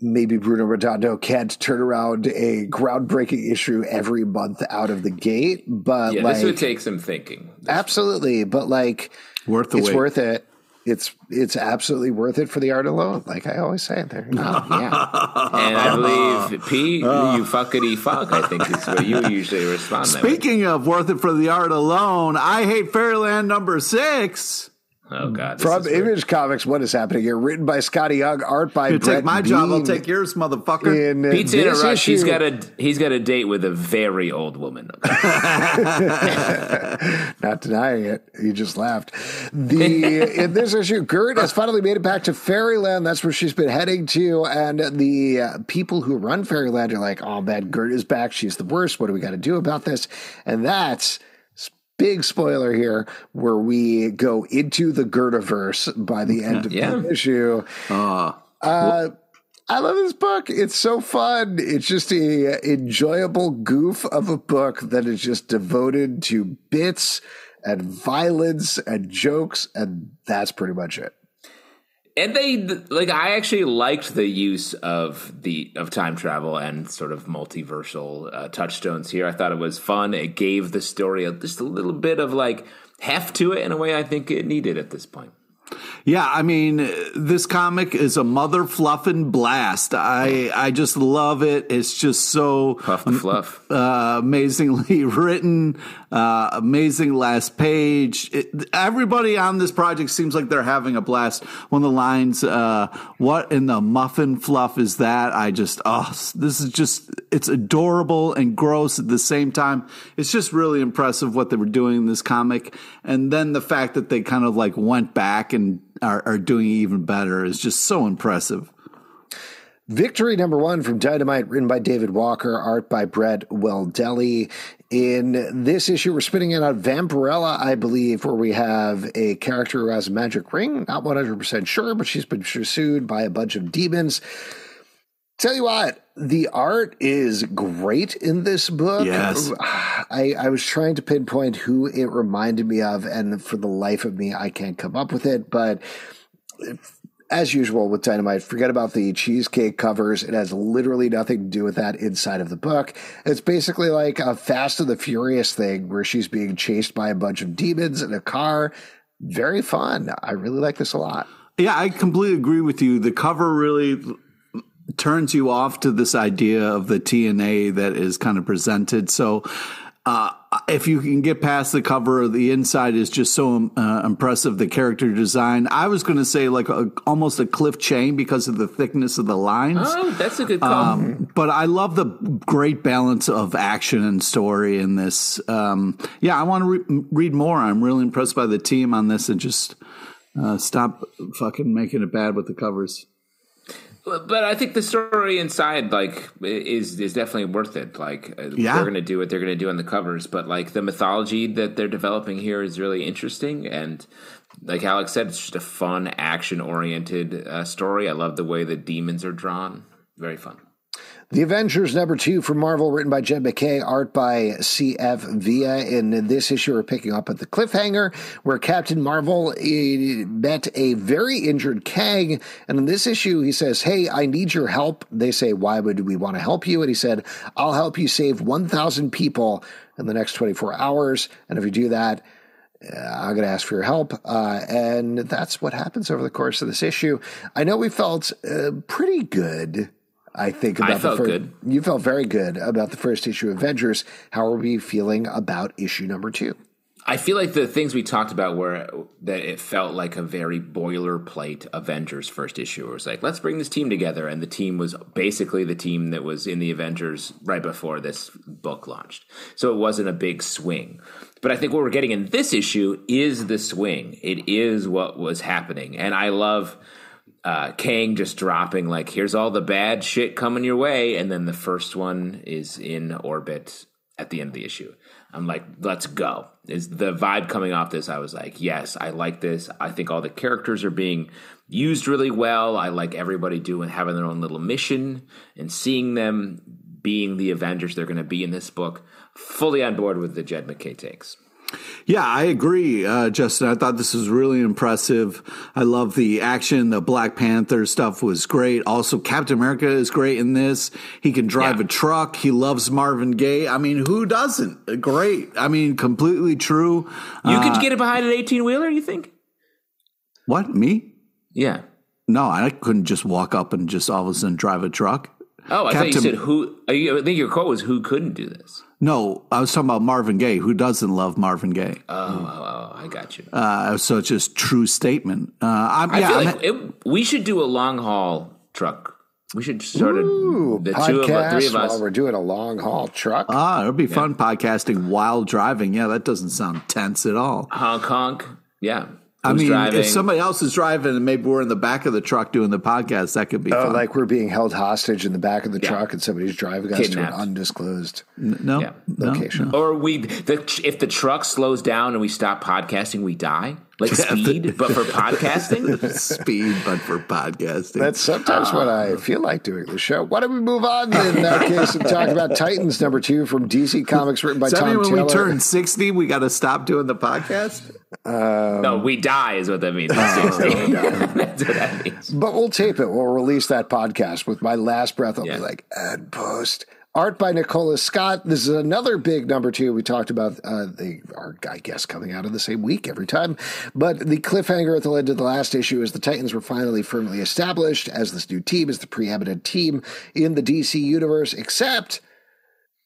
maybe Bruno Redondo can't turn around a groundbreaking issue every month out of the gate, but yeah, like, this would take some thinking. absolutely. But like, Worth the it's wait. worth it. It's it's absolutely worth it for the art alone. Like I always say, there. You yeah. And I believe Pete, uh. you fuckity fuck. I think is what you usually respond. that way. Speaking of worth it for the art alone, I hate Fairyland number six. Oh hmm. god, From is weird. Image Comics, what is happening here? Written by Skottie Young, art by You Brett take my job, I'll take yours, motherfucker. In uh, Pete's in a this rush. He's issue- got a he's got a date with a very old woman. Not denying it. he just laughed. The uh, in this issue, Gert has finally made it back to Fairyland. That's where she's been heading to, and the uh, people who run Fairyland are like, "Oh man, Gert is back. She's the worst. What do we got to do about this?" And that's big spoiler here, where we go into the Gertiverse by the end of Yeah. the issue. Uh, I love this book. It's so fun. It's just a enjoyable goof of a book that is just devoted to bits and violence and jokes, and that's pretty much it. And they like I actually liked the use of the of time travel and sort of multiversal uh, touchstones here. I thought it was fun. It gave the story just a little bit of like heft to it in a way I think it needed at this point. Yeah, I mean, this comic is a mother fluffing blast. I I just love it. It's just so Puff the fluff. uh, amazingly written, uh, amazing last page. It, everybody on this project seems like they're having a blast. One of the lines, uh, "What in the muffin fluff is that?" I just, oh, this is just, it's adorable and gross at the same time. It's just really impressive what they were doing in this comic, and then the fact that they kind of like went back and are, are doing even better is just so impressive. Victory number one from Dynamite, written by David Walker, art by Brett Weldele. In this issue, we're spinning it on Vampirella, I believe, where we have a character who has a magic ring. Not 100% sure, but she's been pursued by a bunch of demons. Tell you what, the art is great in this book. Yes. I, I was trying to pinpoint who it reminded me of, and for the life of me, I can't come up with it. But as usual with Dynamite, forget about the cheesecake covers. It has literally nothing to do with that inside of the book. It's basically like a Fast and the Furious thing where she's being chased by a bunch of demons in a car. Very fun. I really like this a lot. Yeah, I completely agree with you. The cover really turns you off to this idea of the TNA that is kind of presented. So, uh, if you can get past the cover, the inside is just so uh, impressive. The character design, I was going to say like a, almost a Cliff Chiang because of the thickness of the lines. Oh, that's a good call. Um, but I love the great balance of action and story in this. Um, yeah, I want to re- read more. I'm really impressed by the team on this and just uh, stop fucking making it bad with the covers. But I think the story inside, like, is is definitely worth it. Like, uh, Yeah. they're going to do what they're going to do on the covers, but like the mythology that they're developing here is really interesting. And like Alex said, it's just a fun, action oriented uh, story. I love the way the demons are drawn. Very fun. The Avengers number two from Marvel, written by Jed MacKay, art by C.F. Villa. In this issue, we're picking up at the cliffhanger where Captain Marvel eh, met a very injured Kang. And in this issue, he says, Hey, I need your help. They say, Why would we want to help you? And he said, I'll help you save 1,000 people in the next 24 hours. And if you do that, uh, I'm going to ask for your help. Uh, and that's what happens over the course of this issue. I know we felt uh, pretty good. I think about I the first, good. You felt very good about the first issue of Avengers. How are we feeling about issue number two? I feel like the things we talked about were that it felt like a very boilerplate Avengers first issue. It was like, let's bring this team together. And the team was basically the team that was in the Avengers right before this book launched. So it wasn't a big swing. But I think what we're getting in this issue is the swing. It is what was happening. And I love uh, Kang just dropping, like, here's all the bad shit coming your way. And then the first one is in orbit at the end of the issue. I'm like, let's go. Is the vibe coming off this? I was like, yes, I like this. I think all the characters are being used really well. I like everybody doing having their own little mission and seeing them being the Avengers they're going to be in this book. Fully on board with the Jed MacKay takes. Yeah, I agree, uh, Justin. I thought this was really impressive. I love the action. The Black Panther stuff was great. Also, Captain America is great in this. He can drive Yeah. a truck. He loves Marvin Gaye. I mean, who doesn't? Great. I mean, completely true. You Uh, could get it behind an 18 wheeler, you think? what? Me? Yeah. No, I couldn't just walk up and just all of a sudden drive a truck. Oh, I thought you said who. I think your quote was who couldn't do this. No, I was talking about Marvin Gaye. Who doesn't love Marvin Gaye? Oh, oh, oh I got you. Uh, so it's just true statement. Uh, I'm, I yeah, feel I'm- like it, we should do a long haul truck. We should start Ooh, the two of us, three of us. while we're doing a long haul truck. Ah, it'll be fun podcasting while driving. Yeah, that doesn't sound tense at all. honk honk. Yeah. I mean, driving? if somebody else is driving and maybe we're in the back of the truck doing the podcast, that could be Oh, fun. like we're being held hostage in the back of the Yeah. truck and somebody's driving us to Kidnapped. an undisclosed no, Yeah. no, location. or we the, if the truck slows down and we stop podcasting, we die. Like speed, but for podcasting. speed, but for podcasting. That's sometimes what I ah. feel like doing the show. Why don't we move on in that case and talk about Titans number two from DC Comics, written by Does that Tom mean when Taylor. we turn sixty, we got to stop doing the podcast? Um, no, we die is what that means. Oh, That's what that means. But we'll tape it. We'll release that podcast with my last breath. I'll Yeah. be like, and post. Art by Nicola Scott. This is another big number two. We talked about uh, they are, I guess, coming out in the same week every time. But the cliffhanger at the end of the last issue is the Titans were finally firmly established as this new team, as the preeminent team in the DC universe. Except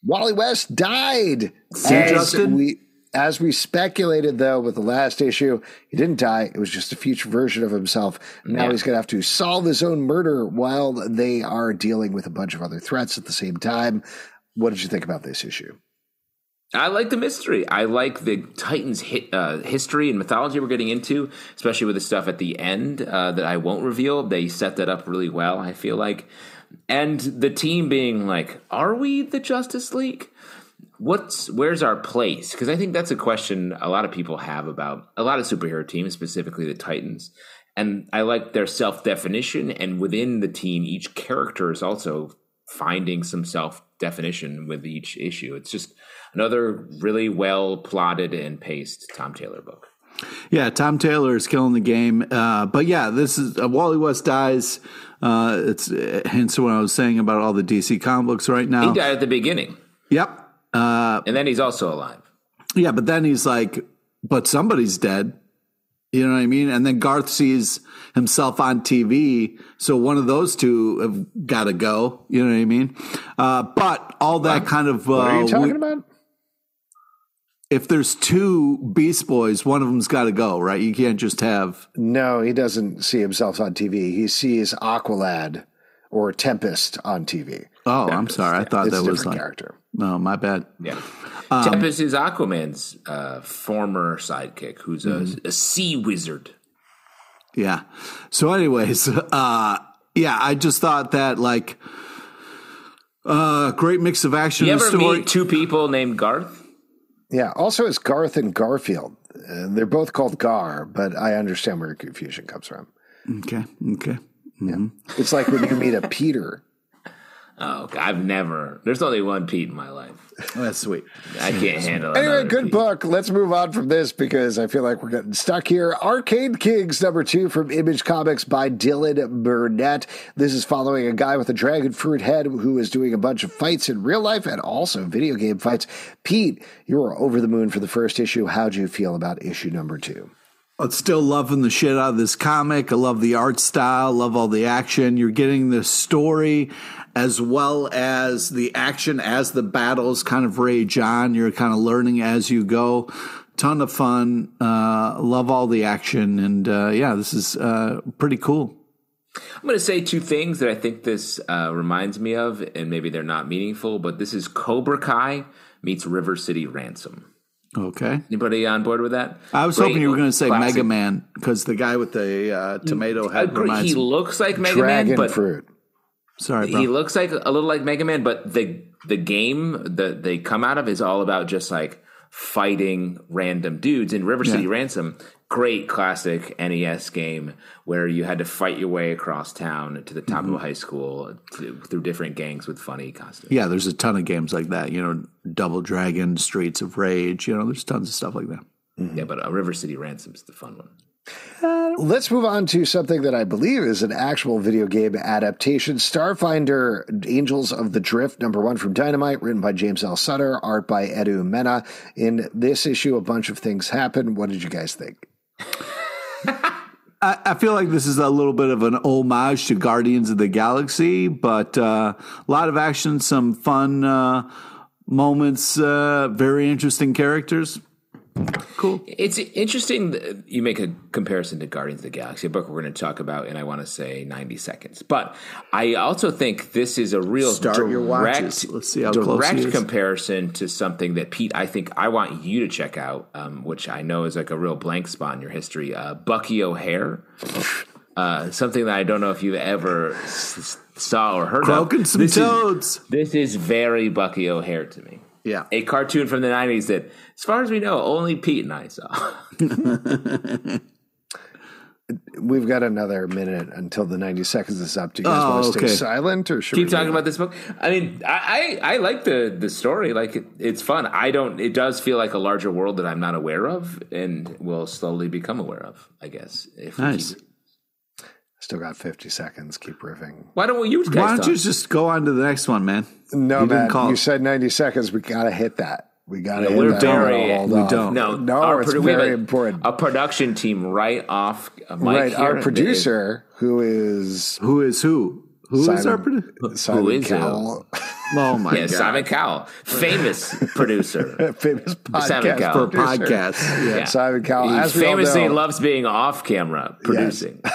Wally West died. See, Justin? we as we speculated though with the last issue, he didn't die. It was just a future version of himself. Now Yeah. he's going to have to solve his own murder while they are dealing with a bunch of other threats at the same time. What did you think about this issue? I like the mystery. I like the Titans' hit, uh, history and mythology we're getting into, especially with the stuff at the end uh, that I won't reveal. They set that up really well. I feel like, and the team being like, "Are we the Justice League? What's where's our place?" Because I think that's a question a lot of people have about a lot of superhero teams, specifically the Titans. And I like their self definition, and within the team, each character is also finding some self definition with each issue. It's just another really well plotted and paced Tom Taylor book. Yeah, Tom Taylor is killing the game. Uh, but yeah, this is uh, Wally West dies. Uh, it's uh, hence what I was saying about all the DC comic books right now. He died at the beginning, Yep. Uh, and then he's also alive. yeah, but then he's like, but somebody's dead. You know what I mean? And then Garth sees himself on TV. So one of those two have got to go. You know what I mean? Uh, but all that kind of. Uh, What are you talking we- about? if there's two Beast Boys, one of them's got to go, right? You can't just have. No, he doesn't see himself on TV. He sees Aqualad or Tempest on TV. Oh, I'm sorry. I thought It's a that was different like. character. No, my bad. Yeah. Um, Tempest is Aquaman's uh, former sidekick, who's a, Mm-hmm. a sea wizard. Yeah. So, anyways, uh, yeah, I just thought that like uh, great mix of action You ever story. meet two people named Garth? Yeah. Also, it's Garth and Garfield. Uh, they're both called Gar, but I understand where your confusion comes from. okay. Okay. It's like when you meet a Peter. Oh, I've never. There's only one Pete in my life. Oh, that's sweet. I can't handle it. Anyway, good book. Let's move on from this because I feel like we're getting stuck here. Arcade Kings number two from Image Comics by Dylan Burnett. This is following a guy with a dragon fruit head who is doing a bunch of fights in real life and also video game fights. Pete, you were over the moon for the first issue. How'd you feel about issue number two? I'm still loving the shit out of this comic. I love the art style, love all the action. You're getting the story as well as the action as the battles kind of rage on. You're kind of learning as you go. Ton of fun. Uh, love all the action. And uh, yeah, this is uh, pretty cool. I'm going to say two things that I think this uh, reminds me of, and maybe they're not meaningful, but this is Cobra Kai meets River City Ransom. Okay. Anybody on board with that? I was Great hoping you were going to say classic- Mega Man because the guy with the uh, tomato head Agree. reminds He looks like Mega Dragon Man, but fruit. Sorry, bro. he looks like a little like Mega Man. But the the game that they come out of is all about just like fighting random dudes in River City Ransom. Great classic NES game where you had to fight your way across town to the top Mm-hmm. of a high school to, through different gangs with funny costumes. Yeah, there's a ton of games like that. You know, Double Dragon, Streets of Rage. You know, there's tons of stuff like that. Yeah, but uh, River City Ransom's the fun one. Let's move on to something that I believe is an actual video game adaptation. Starfinder Angels of the Drift, number one from Dynamite, written by James L. Sutter, art by Edu Mena. In this issue, a bunch of things happen. What did you guys think? I, feel like this is a little bit of an homage to Guardians of the Galaxy, but uh, a lot of action, some fun uh, moments, uh, very interesting characters. Cool. It's interesting that you make a comparison to Guardians of the Galaxy, a book we're going to talk about in, I want to say, 90 seconds. But I also think this is a real Start direct, your watches. Let's see how direct is. comparison to something that, Pete, I think I want you to check out, um, which I know is like a real blank spot in your history. Uh, Bucky O'Hare. Uh, something that I don't know if you've ever s- saw or heard Croaking of. some this toads. Is, this is very Bucky O'Hare to me yeah. a cartoon from the 90s that, as far as we know, only Pete and I saw. We've got another minute until the 90 seconds is up. Do you guys Oh, want to stay okay. silent or should Keep we talking about this book. I mean, I, I, I like the, the story. Like, it, it's fun. I don't, it does feel like a larger world that I'm not aware of and will slowly become aware of, I guess. If we Nice. keep- Still got 50 seconds. Keep riffing. why don't we, you guys Why don't talk? you just go on to the next one, man? No, You man. call You it. said 90 seconds. We got to hit that. We got to Yeah, hit we're that. very- we on. don't. no, No, our it's produ- we have very a, important. A production team right off uh, mic right. here. Our producer, who is Who is who? Who is Simon- our producer? Simon is it? Cowell, Oh my Yeah, god! Simon Cowell, famous producer. famous podcast for podcasts. Yeah. Yeah. Simon Cowell. He famously know- loves being off camera producing.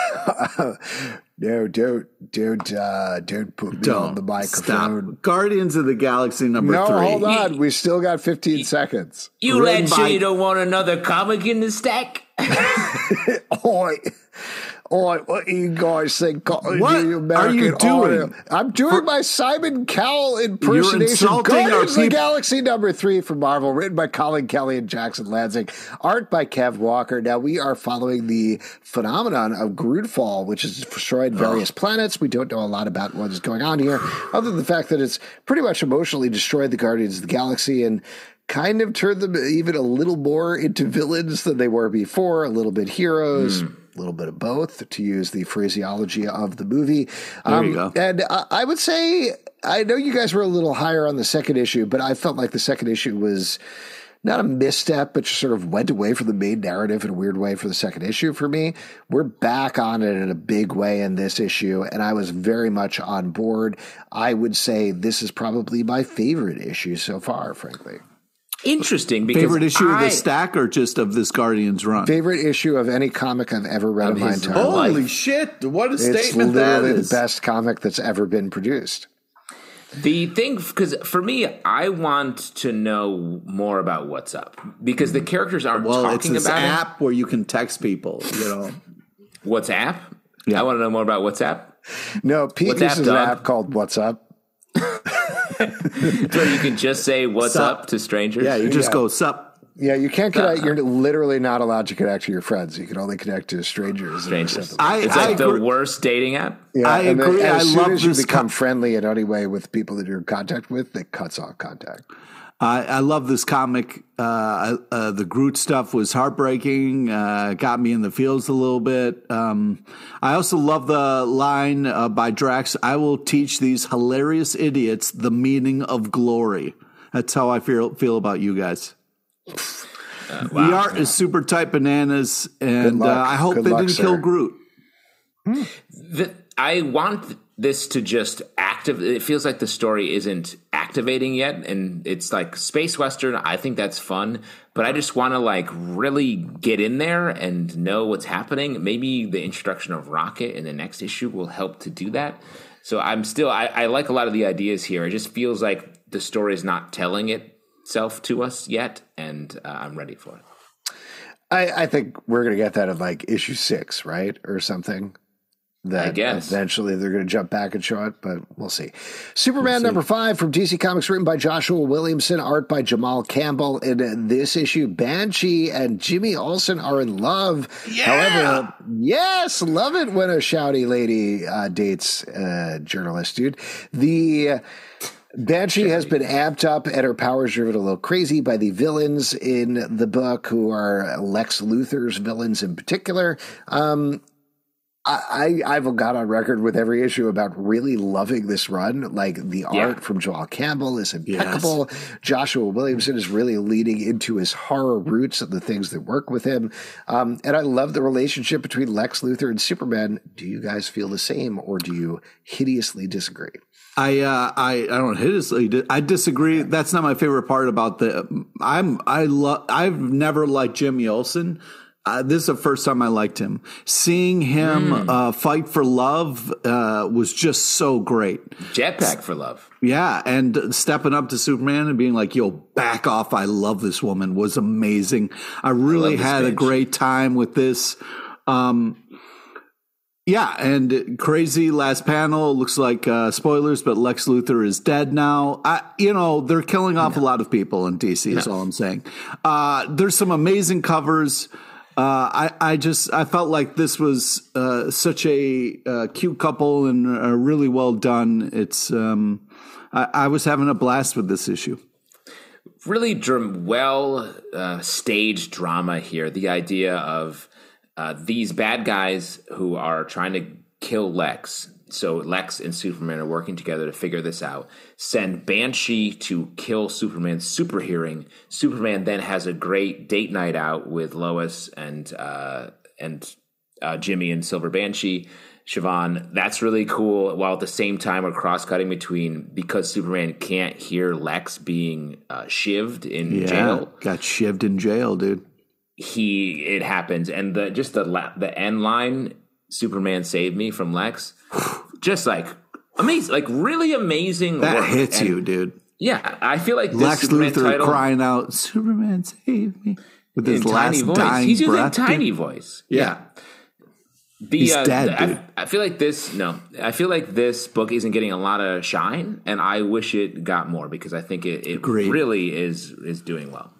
No, don't, don't, uh, don't put me Don't the microphone. stop. Guardians of the Galaxy number No, three. hold on. We still got 15 seconds. You lad sure you don't want another comic in the stack? Oi, what you guys think? What are you doing? I'm doing my Simon Cowell impersonation. Guardians of the Galaxy number three from Marvel, written by Colin Kelly and Jackson Lansing, art by Kev Walker. Now we are following the phenomenon of Grootfall, which has destroyed various planets. We don't know a lot about what is going on here, other than the fact that it's pretty much emotionally destroyed the Guardians of the Galaxy and kind of turned them even a little more into villains than they were before, a little bit heroes. Hmm. A little bit of both, to use the phraseology of the movie. There you um, go. And I, I would say, I know you guys were a little higher on the second issue, but I felt like the second issue was not a misstep, but just sort of went away from the main narrative in a weird way for the second issue for me. We're back on it in a big way in this issue, and I was very much on board. I would say this is probably my favorite issue so far, frankly. Interesting because Favorite issue of the stack or just of this Guardians run? Favorite issue of any comic I've ever read in my entire whole life. Holy shit! What a It's statement that literally is. the best comic that's ever been produced. The thing, because for me, I want to know more about what's up because the hmm. characters aren't Well, it's talking this about it. app where you can text people. You know, WhatsApp. Yeah. I want to know more about WhatsApp. No, Pete What's that, uses an app called What's Up. So you can just say "What's Sup. up" to strangers. yeah, you just Yeah. go sup. Yeah, you can't connect. Uh-huh. You're literally not allowed to connect to your friends. You can only connect to strangers. strangers. I- it's I like the agree. worst dating app. Yeah, I and then agree. As I soon love as you become com- friendly in any way with people that you're in contact with, it cuts off contact. I, I love this comic. Uh, uh, the Groot stuff was heartbreaking. Uh, got me in the feels a little bit. Um, I also love the line uh, by Drax. I will teach these hilarious idiots the meaning of glory. That's how I feel feel about you guys. Uh, The art is super tight bananas, and uh. I hope Good they luck, didn't sir. kill Groot. The, I want this to just active. It feels like the story isn't activating yet, and it's like space western. I think that's fun, but I just want to like really get in there and know what's happening. Maybe the introduction of Rocket in the next issue will help to do that. So I'm still. I, I like a lot of the ideas here. It just feels like the story is not telling itself to us yet, and uh, I'm ready for it. I, I think we're going to get that in like issue six, right? Or something. That guess. eventually they're going to jump back and show it, but we'll see. Superman number five from DC Comics, written by Joshua Williamson, art by Jamal Campbell. In this issue, Banshee and Jimmy Olsen are in love. Yeah! However, yes, love it when a shouty lady uh, dates a journalist, dude. The Banshee has been amped up and her powers driven a little crazy by the villains in the book, who are Lex Luthor's villains in particular. Um, I, I've got on record with every issue about really loving this run. Like the Yeah. art from Joel Campbell is impeccable. Joshua Williamson is really leading into his horror roots and the things that work with him. Um, and I love the relationship between Lex Luthor and Superman. Do you guys feel the same or do you hideously disagree? I uh, I I don't hideously. di- I disagree. That's not my favorite part about the. I'm I love. I've never liked Jimmy Olsen. Uh, this is the first time I liked him. Seeing him uh, fight for love uh, was just so great. Jetpack for love. Yeah, and stepping up to Superman and being like, "Yo, back off! I love this woman." was amazing. I really this had a great time with this. Um, yeah, and crazy last panel looks like uh, spoilers, but Lex Luthor is dead now. I, you know, they're killing off a lot of people in DC. Is all I'm saying. Uh, there's some amazing covers. Uh, I, I just I felt like this was uh, such a uh, cute couple and uh, really well done. It's um, I, I was having a blast with this issue. really dram- well uh, staged drama here. The idea of these bad guys who are trying to kill Lex. So Lex and Superman are working together to figure this out. Send Banshee to kill Superman's super hearing. Superman then has a great date night out with Lois and uh, and uh, Jimmy and Silver Banshee. Siobhan, that's really cool. While at the same time, we're cross cutting between because Superman can't hear Lex being uh, shivved in jail. got shivved in jail, dude. He it happens, and the just the la- the end line, Superman saved me from Lex, just like amazing, like really amazing. That work. hits And, you, dude. Yeah, I feel like this Lex Superman Luthor title crying out, "Superman, save me!" with his last tiny voice. dying He's using breath. tiny dude. voice. Yeah. The, He's uh, dead, the- I- dude. I, feel like this. No, I feel like this book isn't getting a lot of shine, and I wish it got more because I think it, it Agreed. really is is doing well.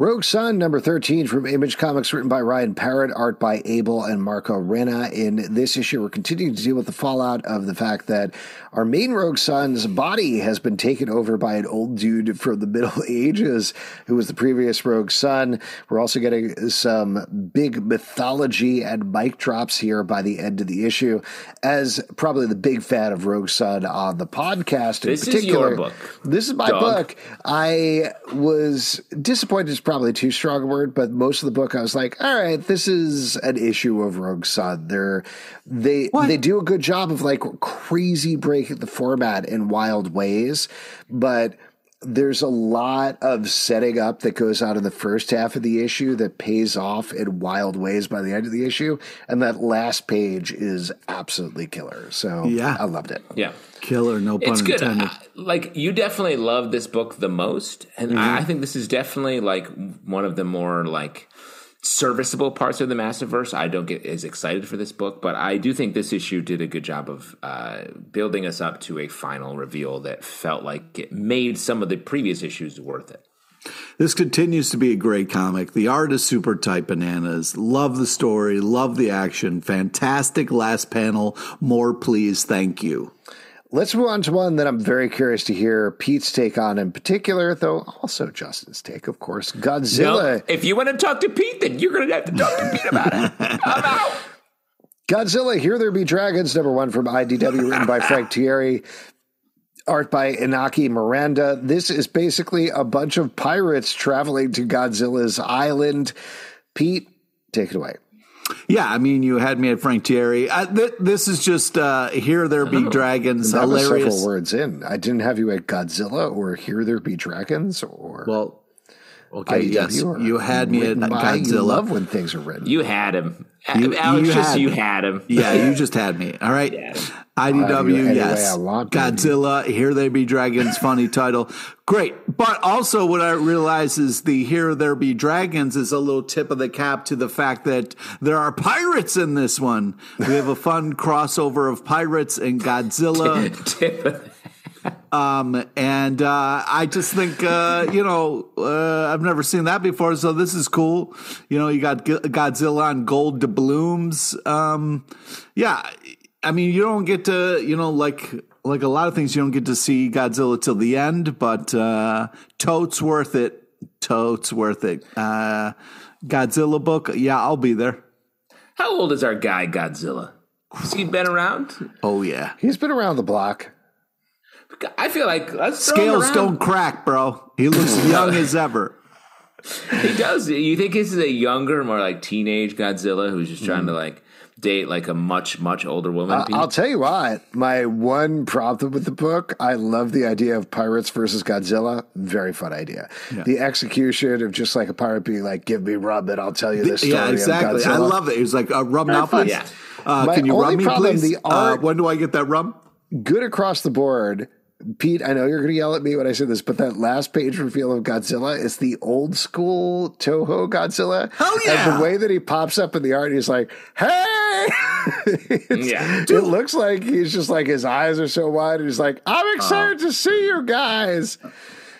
Rogue Sun, number 13 from Image Comics, written by Ryan Parrott, art by Abel and Marco Rena. In this issue, we're continuing to deal with the fallout of the fact that our main Rogue Sun's body has been taken over by an old dude from the Middle Ages who was the previous Rogue Sun. We're also getting some big mythology and mic drops here by the end of the issue. As probably the big fan of Rogue Sun on the podcast in This is your book, this is my dog. book. I was disappointed is probably too strong a word, but most of the book I was like, all right, this is an issue of Rogue Sun. They're they they do a good job of like crazy breaking the format in wild ways, but there's a lot of setting up that goes on in the first half of the issue that pays off in wild ways by the end of the issue, and that last page is absolutely killer. So Yeah. I loved it. Yeah. Killer, no pun it's good. intended. I- like you definitely love this book the most, and I, I think this is definitely like one of the more like serviceable parts of the Massiverse. I don't get as excited for this book, but I do think this issue did a good job of uh, building us up to a final reveal that felt like it made some of the previous issues worth it. This continues to be a great comic. The art is super tight bananas. Love the story. Love the action. Fantastic last panel. More, please. Thank you. Let's move on to one that I'm very curious to hear Pete's take on in particular, though also Justin's take, of course. Godzilla. No, if you want to talk to Pete, then you're going to have to talk to Pete about it. I'm out. Godzilla, Here There Be Dragons, number one from IDW, written by Frank Tieri, art by Inaki Miranda. This is basically a bunch of pirates traveling to Godzilla's island. Pete, take it away. Yeah, I mean, you had me at Frank Tieri. Uh, th- this is just uh, here there be dragons. That was several words in. I didn't have you at Godzilla or Here There Be Dragons or. Well, Okay, yes, IDW are you had me at written by- You Godzilla. love when things are written. You had him. You- Alex, you just had you me. had him. Yeah, you just had me. All right. IDW, yes. Godzilla, Here They Be Dragons, funny title. Great. But also, what I realize is the Here There Be Dragons is a little tip of the cap to the fact that there are pirates in this one. We have a fun crossover of pirates and Godzilla. Um, and uh, I just think, uh, you know, uh, I've never seen that before, so this is cool. You know, you got G- Godzilla on gold doubloons. Um, yeah, I mean, you don't get to, you know, like like a lot of things, you don't get to see Godzilla till the end, but uh, totes worth it. Totes worth it. Uh, Godzilla book, yeah, I'll be there. How old is our guy Godzilla? Has he been around? Oh yeah, He's been around the block. I feel like let's scales don't crack, bro. He looks young as ever. He does. You think this is a younger, more like teenage Godzilla who's just trying to like date like a much much older woman? Pete? I'll tell you what, my one problem with the book, I love the idea of pirates versus Godzilla. Very fun idea. The execution of just like a pirate being like, give me rum and I'll tell you this story. Yeah, exactly. Of I love it. He was like, uh, "Rum now, please." Yeah. Uh, can you only rum me, problem, please? the Uh, art- when do I get that rum? Good across the board. Pete, I know you're going to yell at me when I say this, but that last page reveal of Godzilla is the old school Toho Godzilla. Hell yeah. And the way that he pops up in the art, he's like, hey! It's- Yeah. It looks like he's just like his eyes are so wide. And he's like, I'm excited uh-huh. to see you guys.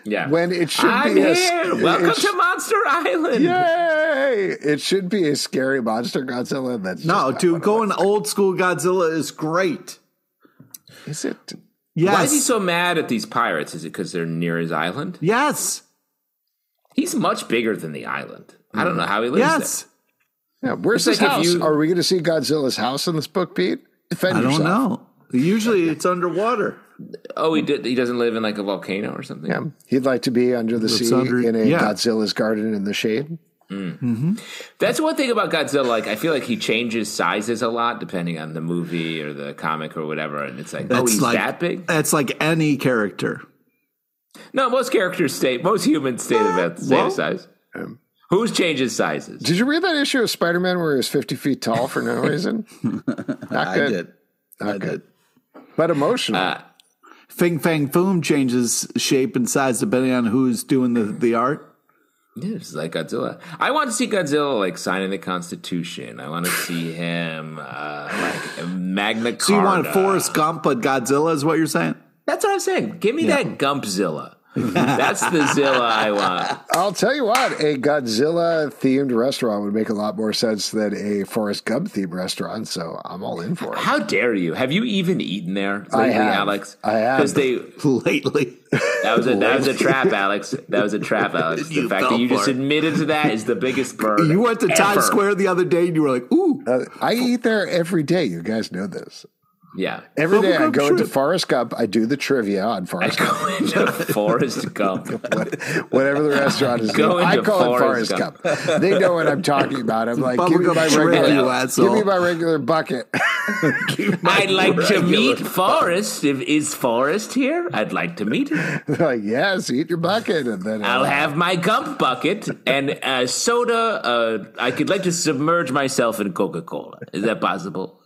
yeah. when it should I'm be a- here. it- Welcome it to Monster Island. Yay! It should be a scary monster Godzilla. That's No, just not dude, going old school Godzilla is great. is. Is it? Yes. Why is he so mad at these pirates? Is it because they're near his island? yes. He's much bigger than the island. I don't know mm. how he lives Yes. Yeah, where's It's his like house? you- Are we going to see Godzilla's house in this book, Pete? Defend I don't yourself. know. Usually it's underwater. Oh, he did, he doesn't live in like a volcano or something. Yeah, he'd like to be under the Lives sea under- in a yeah. Godzilla's garden in the shade. Mm. Mm-hmm. That's one thing about Godzilla. Like, I feel like he changes sizes a lot depending on the movie or the comic or whatever. And it's like, oh, he's like that big? That's like any character. No, most characters stay, most humans stay about the same well, size. Um, who's changes sizes? Did you read that issue of Spider Man where he was 50 feet tall for no reason? Not I good. did. I did. But emotional. Uh, Fing Fang Foom changes shape and size depending on who's doing the, the art. Yeah, it's like Godzilla. I want to see Godzilla like signing the Constitution. I want to see him uh, like Magna Carta. So you want Forrest Gump, but Godzilla is what you're saying? That's what I'm saying. Give me that Gumpzilla. That's the Zilla I want. I'll tell you what, a Godzilla themed restaurant would make a lot more sense than a Forrest Gump themed restaurant. So I'm all in for it. How dare you? Have you even eaten there lately, I have. Alex? I have. Because they Lately. that was a that was a trap, Alex. That was a trap, Alex. The You fact that you just it. admitted to that is the biggest burn. You went to ever. Times Square the other day and you were like, ooh. Uh, I eat there every day. You guys know this. Yeah. Every day I Gump go into shrimp. Forrest Gump. I do the trivia on I Forrest Gump. go into Forrest Gump. Whatever the restaurant is. Go. I call Forrest it Forrest Gump. They know what I'm talking about. I'm like, give me my regular, you give me my regular bucket. I'd like to meet Forrest. If is Forrest here? I'd like to meet him. Like, yes, eat your bucket, and then I'll uh, have my gump bucket and a soda. Uh, I could like to submerge myself in Coca Cola. Is that possible?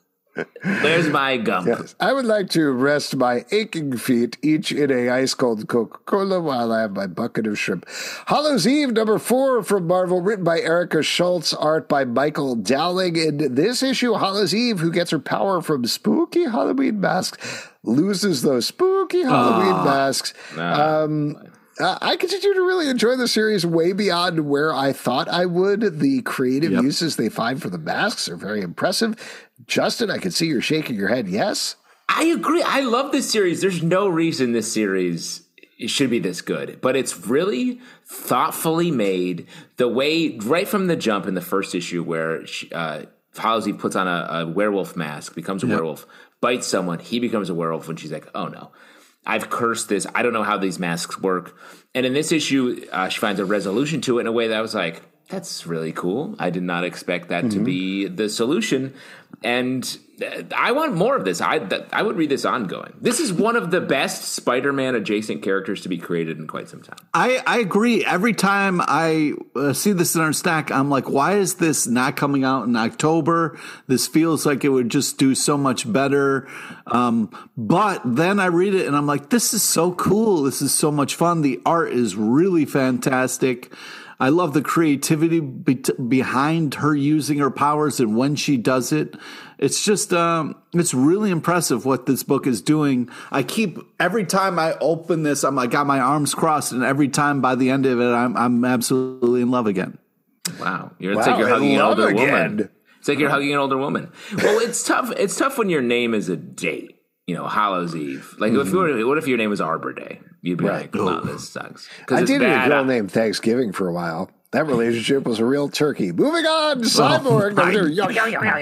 There's my gump. Yes. I would like to rest my aching feet, each in a ice cold Coca Cola, while I have my bucket of shrimp. Hallows' Eve, number four from Marvel, written by Erica Schultz, art by Michael Dowling. In this issue, Hallows' Eve, who gets her power from spooky Halloween masks, loses those spooky Halloween masks. Um, uh, I continue to really enjoy the series way beyond where I thought I would. The creative Yep. uses they find for the masks are very impressive. Justin, I can see you're shaking your head. Yes. I agree. I love this series. There's no reason this series should be this good, but it's really thoughtfully made. The way right from the jump in the first issue, where she, uh, Halsey puts on a, a werewolf mask, becomes a werewolf, bites someone, he becomes a werewolf, and she's like, "Oh no." I've cursed this. I don't know how these masks work. And in this issue, uh, she finds a resolution to it in a way that I was like, that's really cool. I did not expect that Mm-hmm. to be the solution, and uh, I want more of this. I th- I would read this ongoing. This is one of the best Spider-Man adjacent characters to be created in quite some time. I, I agree. Every time I uh, see this in our stack, I'm like, why is this not coming out in October? This feels like it would just do so much better. Um, but then I read it and I'm like, this is so cool. This is so much fun. The art is really fantastic. I love the creativity be- behind her using her powers and when she does it. It's just, um, it's really impressive what this book is doing. I keep every time I open this, I'm like, got my arms crossed, and every time by the end of it, I'm I'm absolutely in love again. Wow, you're, it's Wow, like you're hugging an older again. woman. It's like you're hugging an older woman. Well, it's tough. It's tough when your name is a date. You know, Hallows Eve. Like, if mm-hmm. you were, what if your name was Arbor Day? You'd be Right. like, "Oh, this sucks." I did a girl uh, named Thanksgiving for a while. That relationship was a real turkey. Moving on, Cyborg. yo.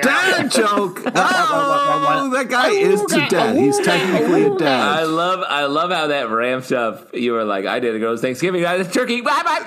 Dad joke. Oh, that guy is to dad. He's technically a I dad. love, I love how that ramped up. You were like, "I did a girl's Thanksgiving, I did a turkey." Bye bye.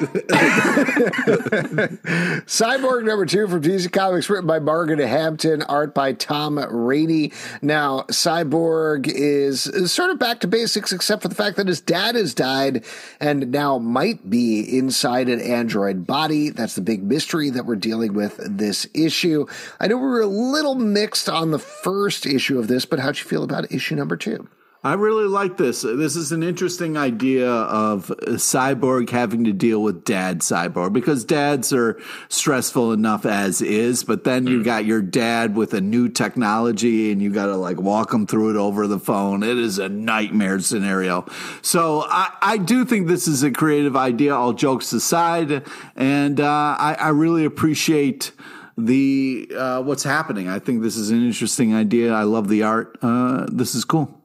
Cyborg number two from DC Comics, written by Margaret Hampton, art by Tom Raney. Now, Cyborg is, is sort of back to basics, except for the fact that his dad has died and now might be inside an android body. That's the big mystery that we're dealing with this issue. I know we were a little mixed on the first issue of this, but how'd you feel about issue number two? I really like this. This is an interesting idea of Cyborg having to deal with dad Cyborg because dads are stressful enough as is, but then you got your dad with a new technology and you got to like walk him through it over the phone. It is a nightmare scenario. So I, I do think this is a creative idea, all jokes aside. And uh, I, I really appreciate the uh, what's happening. I think this is an interesting idea. I love the art. Uh, this is cool.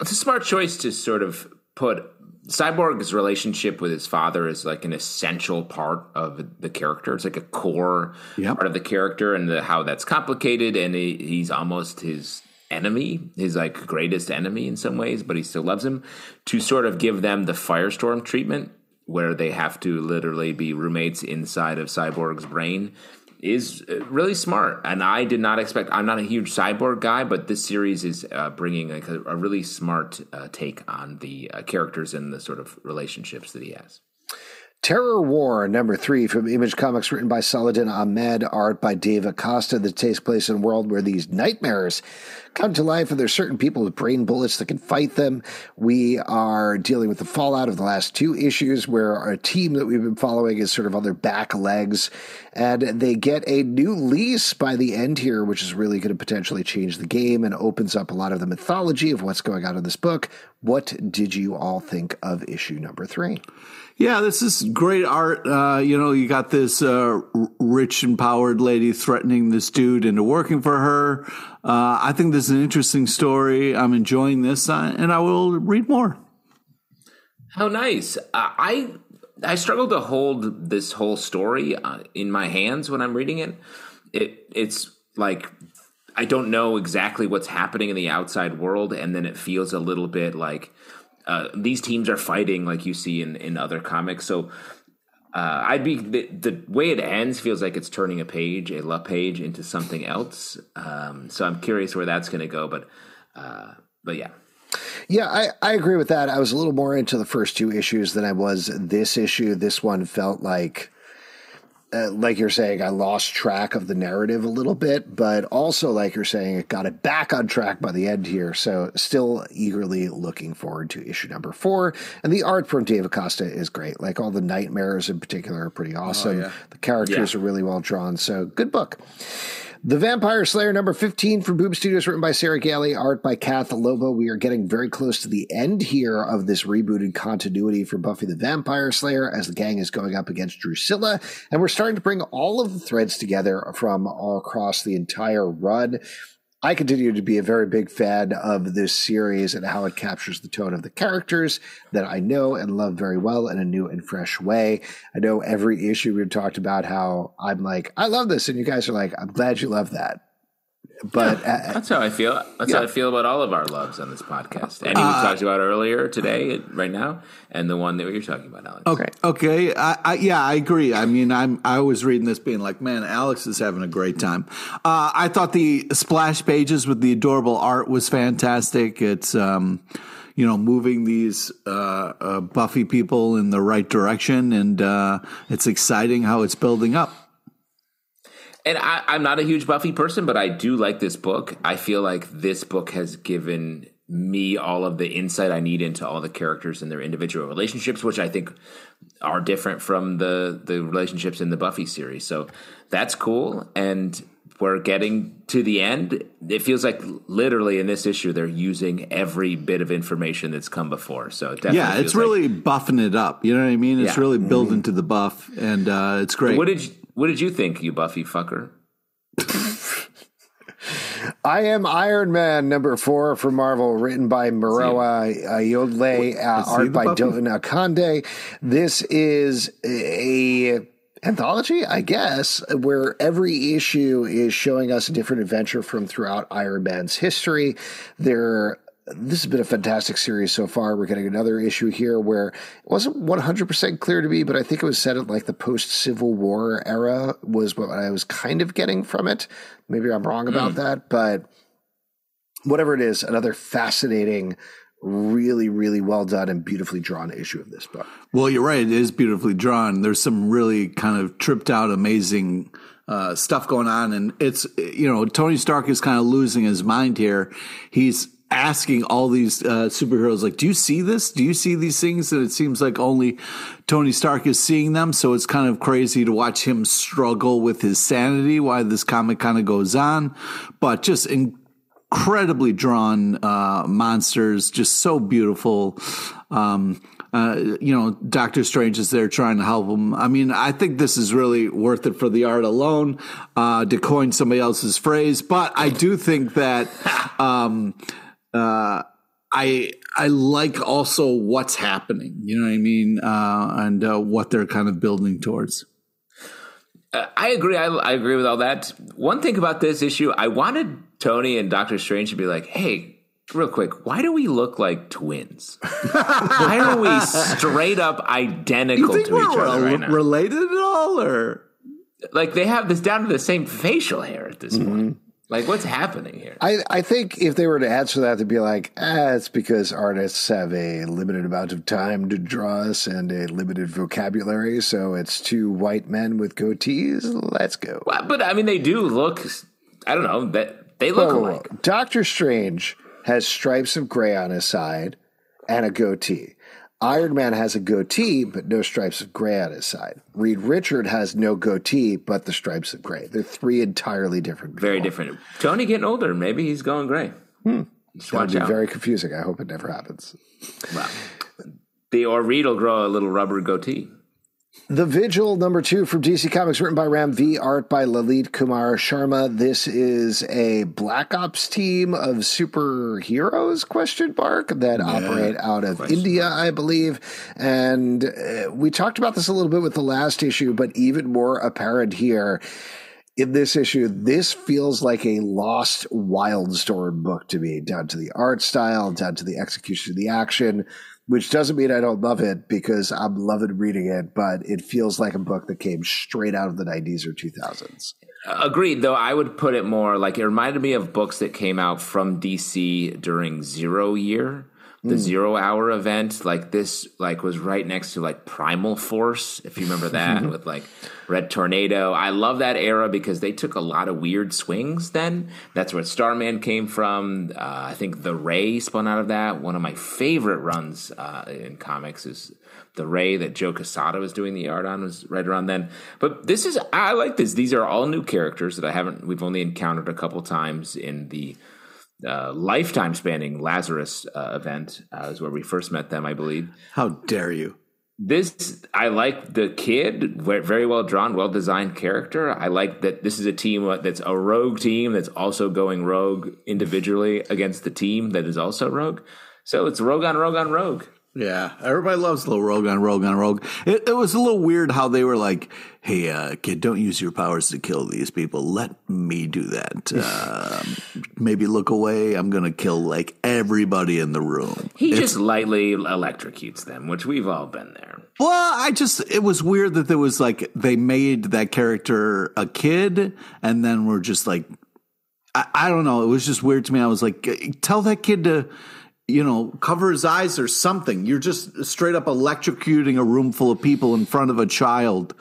It's a smart choice to sort of put Cyborg's relationship with his father is like an essential part of the character. It's like a core Yep. part of the character, and the, how that's complicated. And he, he's almost his enemy, his like greatest enemy in some ways, but he still loves him. To sort of give them the Firestorm treatment, where they have to literally be roommates inside of Cyborg's brain. Is uh, really smart, and I did not expect. I'm not a huge cyborg guy, but this series is uh, bringing a, a really smart uh, take on the uh, characters and the sort of relationships that he has. Terror War, number three from Image Comics, written by Saladin Ahmed, art by Dave Acosta, that takes place in a world where these nightmares come to life and there's certain people with brain bullets that can fight them. We are dealing with the fallout of the last two issues where our team that we've been following is sort of on their back legs and they get a new lease by the end here, which is really going to potentially change the game and opens up a lot of the mythology of what's going on in this book. What did you all think of issue number three? Yeah, this is great art. Uh, you know, you got this uh, rich, empowered lady threatening this dude into working for her. Uh, I think this is an interesting story. I'm enjoying this, uh, and I will read more. How nice! Uh, I I struggle to hold this whole story uh, in my hands when I'm reading it. It it's like I don't know exactly what's happening in the outside world, and then it feels a little bit like uh, these teams are fighting, like you see in in other comics. So. Uh, I'd be the, the way it ends feels like it's turning a page, a love page, into something else. Um, so I'm curious where that's going to go, but uh, but yeah, Yeah, I, I agree with that. I was a little more into the first two issues than I was this issue. This one felt like, uh, like you're saying, I lost track of the narrative a little bit, but also, like you're saying, it got it back on track by the end here. So, still eagerly looking forward to issue number four. And the art from Dave Acosta is great. Like all the nightmares in particular are pretty awesome. yeah. The characters Yeah. are really well drawn. So, good book. The Vampire Slayer number 15 from Boom Studios, written by Sarah Gailey, art by Kath Lobo. We are getting very close to the end here of this rebooted continuity for Buffy the Vampire Slayer as the gang is going up against Drusilla. And we're starting to bring all of the threads together from all across the entire run. I continue to be a very big fan of this series and how it captures the tone of the characters that I know and love very well in a new and fresh way. I know every issue we've talked about how I'm like, I love this. And you guys are like, I'm glad you love that. But yeah, uh, that's how I feel. That's yeah. how I feel about all of our loves on this podcast. Any uh, we talked about earlier today, right now, and the one that you're talking about, Alex. Okay, okay, I, I, yeah, I agree. I mean, I'm I was reading this being like, man, Alex is having a great time. Uh, I thought the splash pages with the adorable art was fantastic. It's um, you know, moving these uh, uh, Buffy people in the right direction, and uh, it's exciting how it's building up. And I, am not a huge Buffy person, but I do like this book. I feel like this book has given me all of the insight I need into all the characters and their individual relationships, which I think are different from the the relationships in the Buffy series. So that's cool. And we're getting to the end. It feels like literally in this issue they're using every bit of information that's come before. So yeah, it's really like, buffing it up. You know what I mean? It's yeah. really building mm-hmm. to the buff, and uh, it's great. What did you, What did you think, you Buffy fucker? I am Iron Man number four for Marvel, written by Murewa Ayodele, uh, art by Dotun Akande. This is a anthology, I guess, where every issue is showing us a different adventure from throughout Iron Man's history. There this has been a fantastic series so far. We're getting another issue here where it wasn't 100% clear to me, but I think it was set at like the post Civil War era, was what I was kind of getting from it. Maybe I'm wrong about mm. that, but whatever it is, another fascinating really, really well done and beautifully drawn issue of this book. Well, you're right. It is beautifully drawn. There's some really kind of tripped out, amazing uh, stuff going on. And it's, you know, Tony Stark is kind of losing his mind here. He's asking all these uh, superheroes, like, do you see this? Do you see these things? And it seems like only Tony Stark is seeing them. So it's kind of crazy to watch him struggle with his sanity while this comic kind of goes on. But just incredibly drawn uh, monsters, just so beautiful. Um, uh, you know, Doctor Strange is there trying to help him. I mean, I think this is really worth it for the art alone, uh, to coin somebody else's phrase. But I do think that um, uh, I I like also what's happening. You know what I mean, uh, and uh, what they're kind of building towards. I agree. I, I agree with all that. One thing about this issue, I wanted Tony and Doctor Strange to be like, hey, real quick, why do we look like twins? why are we straight up identical to each other? Right now? related at all, or like they have this down to the same facial hair at this mm-hmm. point? Like, what's happening here? I, I think if they were to answer that, they'd be like, ah, it's because artists have a limited amount of time to draw us and a limited vocabulary. So it's two white men with goatees. Let's go. Well, but I mean, they do look, I don't know, that they look. Whoa. Doctor Strange has stripes of gray on his side and a goatee. Iron Man has a goatee, but no stripes of gray on his side. Reed Richard has no goatee, but the stripes of gray. They're three entirely different. People. Very different. Tony getting older. Maybe he's going gray. Hmm. That'd be out. very confusing. I hope it never happens. Well, the or Reed will grow a little rubber goatee. The Vigil number two from DC Comics, written by Ram V, art by Lalit Kumar Sharma. This is a Black Ops team of superheroes? Question mark that yeah, operate out of India, mark. I believe. And uh, we talked about this a little bit with the last issue, but even more apparent here in this issue, this feels like a lost Wildstorm book to me, down to the art style, down to the execution of the action which doesn't mean I don't love it because I'm loving reading it, but it feels like a book that came straight out of the 90s or 2000s. Agreed, though I would put it more like it reminded me of books that came out from DC during Zero Year the mm. zero hour event like this like was right next to like primal force if you remember that with like red tornado. I love that era because they took a lot of weird swings then. That's where starman came from. Uh, i think the ray spun out of that. One of my favorite runs uh, in comics is the ray that joe quesada was doing the art on was right around then. But this is i like this. These are all new characters that i haven't we've only encountered a couple times in the uh, lifetime spanning Lazarus uh, event uh, is where we first met them, I believe. How dare you? This I like the kid, very well drawn, well designed character. I like that this is a team that's a rogue team that's also going rogue individually against the team that is also rogue. So it's rogue on rogue on rogue. Yeah, everybody loves little Rogue on Rogue on Rogue. It, it was a little weird how they were like, "Hey, uh, kid, don't use your powers to kill these people. Let me do that. Uh, maybe look away. I'm gonna kill like everybody in the room." He just lightly electrocutes them, which we've all been there. Well, I just it was weird that there was like they made that character a kid, and then we're just like, I, I don't know. It was just weird to me. I was like, tell that kid to you know, cover his eyes or something. You're just straight up electrocuting a room full of people in front of a child.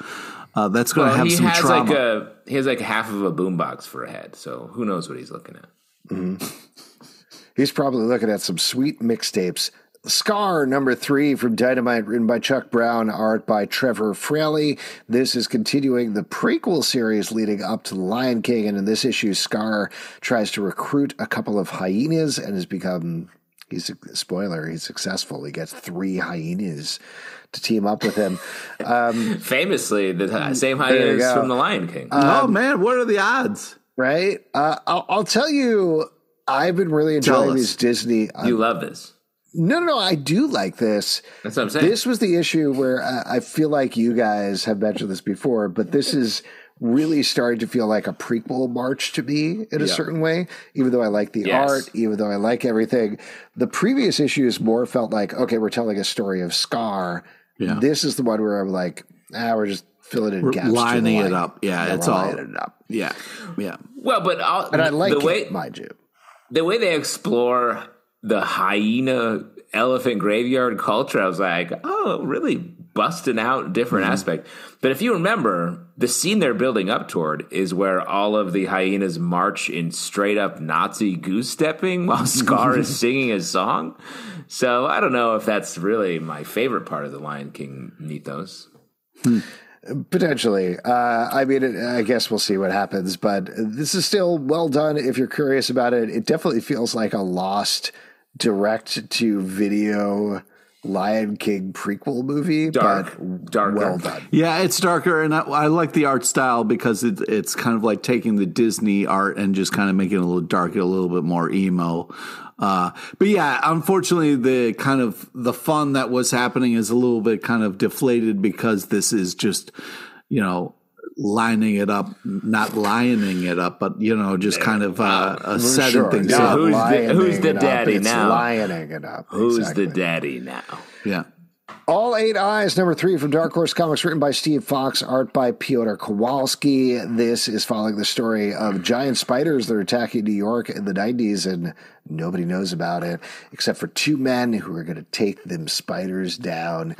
Uh, that's going to Well, have he some has trauma. like a he has like half of a boombox for a head, so who knows what he's looking at. He's probably looking at some sweet mixtapes. Scar number three from Dynamite, written by Chuck Brown, art by Trevor Fraley. This is continuing the prequel series leading up to The Lion King, and in this issue, Scar tries to recruit a couple of hyenas and has become. He's a spoiler. He's successful. He gets three hyenas to team up with him. um, Famously, the same hyenas from The Lion King. oh man, what are the odds? Right? Uh, I'll, I'll tell you. I've been really enjoying us. these Disney. Uh, you love this. no, no, no. I do like this. That's what I'm saying. This was the issue where uh, I feel like you guys have mentioned this before, but this is really starting to feel like a prequel march to me in a certain way. Even though I like the Yes. art, even though I like everything, the previous issues more felt like okay, we're telling a story of Scar. Yeah. This is the one where I'm like, ah, we're just filling in gaps, to the lining it up. Yeah, we're it's all- lining it up. Yeah, yeah. well, but all, And I like the it, way mind you. the way they explore the hyena elephant graveyard culture, I was like, oh, really busting out different aspect. But if you remember, the scene they're building up toward is where all of the hyenas march in straight up Nazi goose stepping while Scar is singing his song. So I don't know if that's really my favorite part of the Lion King mythos. Potentially. Uh, I mean, it, I guess we'll see what happens, but this is still well done. If you're curious about it, it definitely feels like a lost direct to video Lion King prequel movie, Dark. but Darker. well done. Yeah, it's darker, and I, I like the art style because it, it's kind of like taking the Disney art and just kind of making it a little darker, a little bit more emo. Uh, but yeah, unfortunately, the kind of the fun that was happening is a little bit kind of deflated because this is just, you know, lining it up, not lining it up, but you know, just kind of uh, uh, setting Sure, things not up. Who's the- who's the it up, daddy it's now? Lining it up. Who's Exactly. the daddy now? Yeah. All Eight Eyes, number three from Dark Horse Comics, written by Steve Foxe, art by Piotr Kowalski. This is following the story of giant spiders that are attacking New York in the 90s, and nobody knows about it except for two men who are going to take them spiders down.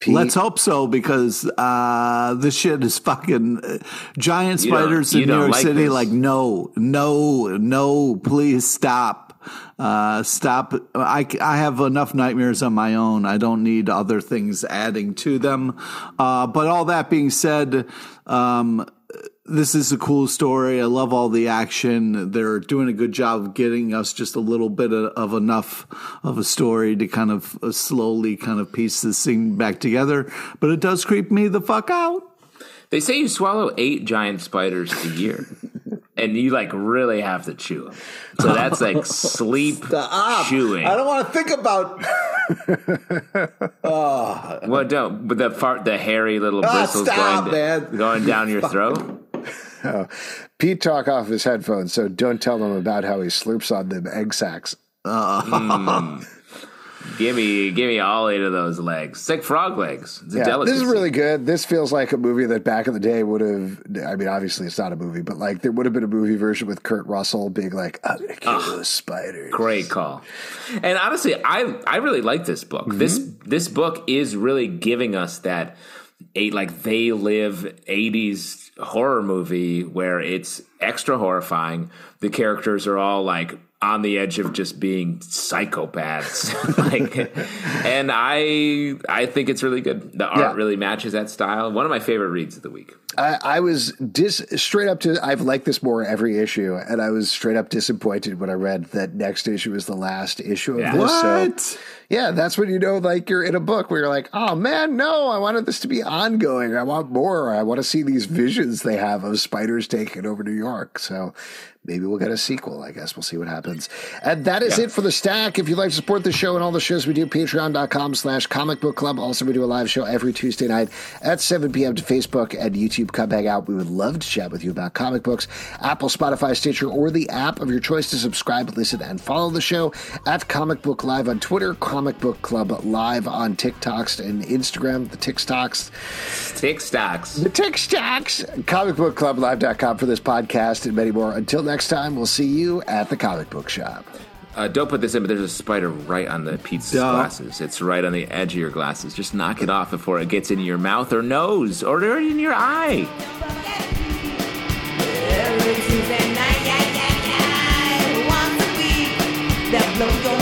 Pete, Let's hope so because uh, this shit is fucking uh, giant spiders in New York like City. this. Like, no, no, no, please stop. Uh, stop. I, I have enough nightmares on my own. I don't need other things adding to them. Uh, but all that being said, um, this is a cool story. I love all the action. They're doing a good job of getting us just a little bit of, of enough of a story to kind of uh, slowly kind of piece this thing back together. But it does creep me the fuck out. They say you swallow eight giant spiders a year, and you like really have to chew them. So that's like sleep chewing. I don't want to think about. oh. Well, don't. But the fart, the hairy little Ah, bristles stop, going, man. going down your throat. Pete talk off his headphones, so don't tell them about how he slurps on them egg sacs. Hmm. Give me, give me all eight of those legs. Sick frog legs. It's Yeah, this is really good. This feels like a movie that back in the day would have. I mean, obviously it's not a movie, but like there would have been a movie version with Kurt Russell being like, "I'm gonna kill those spiders." Great call. And honestly, I I really like this book. Mm-hmm. This this book is really giving us that eight like they live 80s horror movie where it's extra horrifying. The characters are all like on the edge of just being psychopaths. like and I I think it's really good. The art Yeah. really matches that style. One of my favorite reads of the week. I, I was dis straight up to. I've liked this more every issue, and I was straight up disappointed when I read that next issue was the last issue of Yeah. this. What? So, Yeah, that's when you know, like you're in a book where you're like, oh man, no, I wanted this to be ongoing. I want more. I want to see these visions they have of spiders taking over New York. So maybe we'll get a sequel. I guess we'll see what happens. And that is Yeah. it for the stack. If you'd like to support the show and all the shows we do, patreon.com slash comic book club. Also, we do a live show every Tuesday night at 7 p.m. to Facebook and YouTube. Come hang out. We would love to chat with you about comic books. Apple, Spotify, Stitcher, or the app of your choice to subscribe, listen, and follow the show at Comic Book Live on Twitter, Comic Book Club Live on TikToks and Instagram, the TikToks. TikToks. stocks. The TikToks, comicbookclublive.com for this podcast and many more. Until next time, we'll see you at the comic book shop. Uh, don't put this in, but there's a spider right on the pizza Duh. glasses. It's right on the edge of your glasses. Just knock it off before it gets into your mouth or nose or in your eye. Every Tuesday night, yeah, yeah, yeah. Once a week, they'll blow your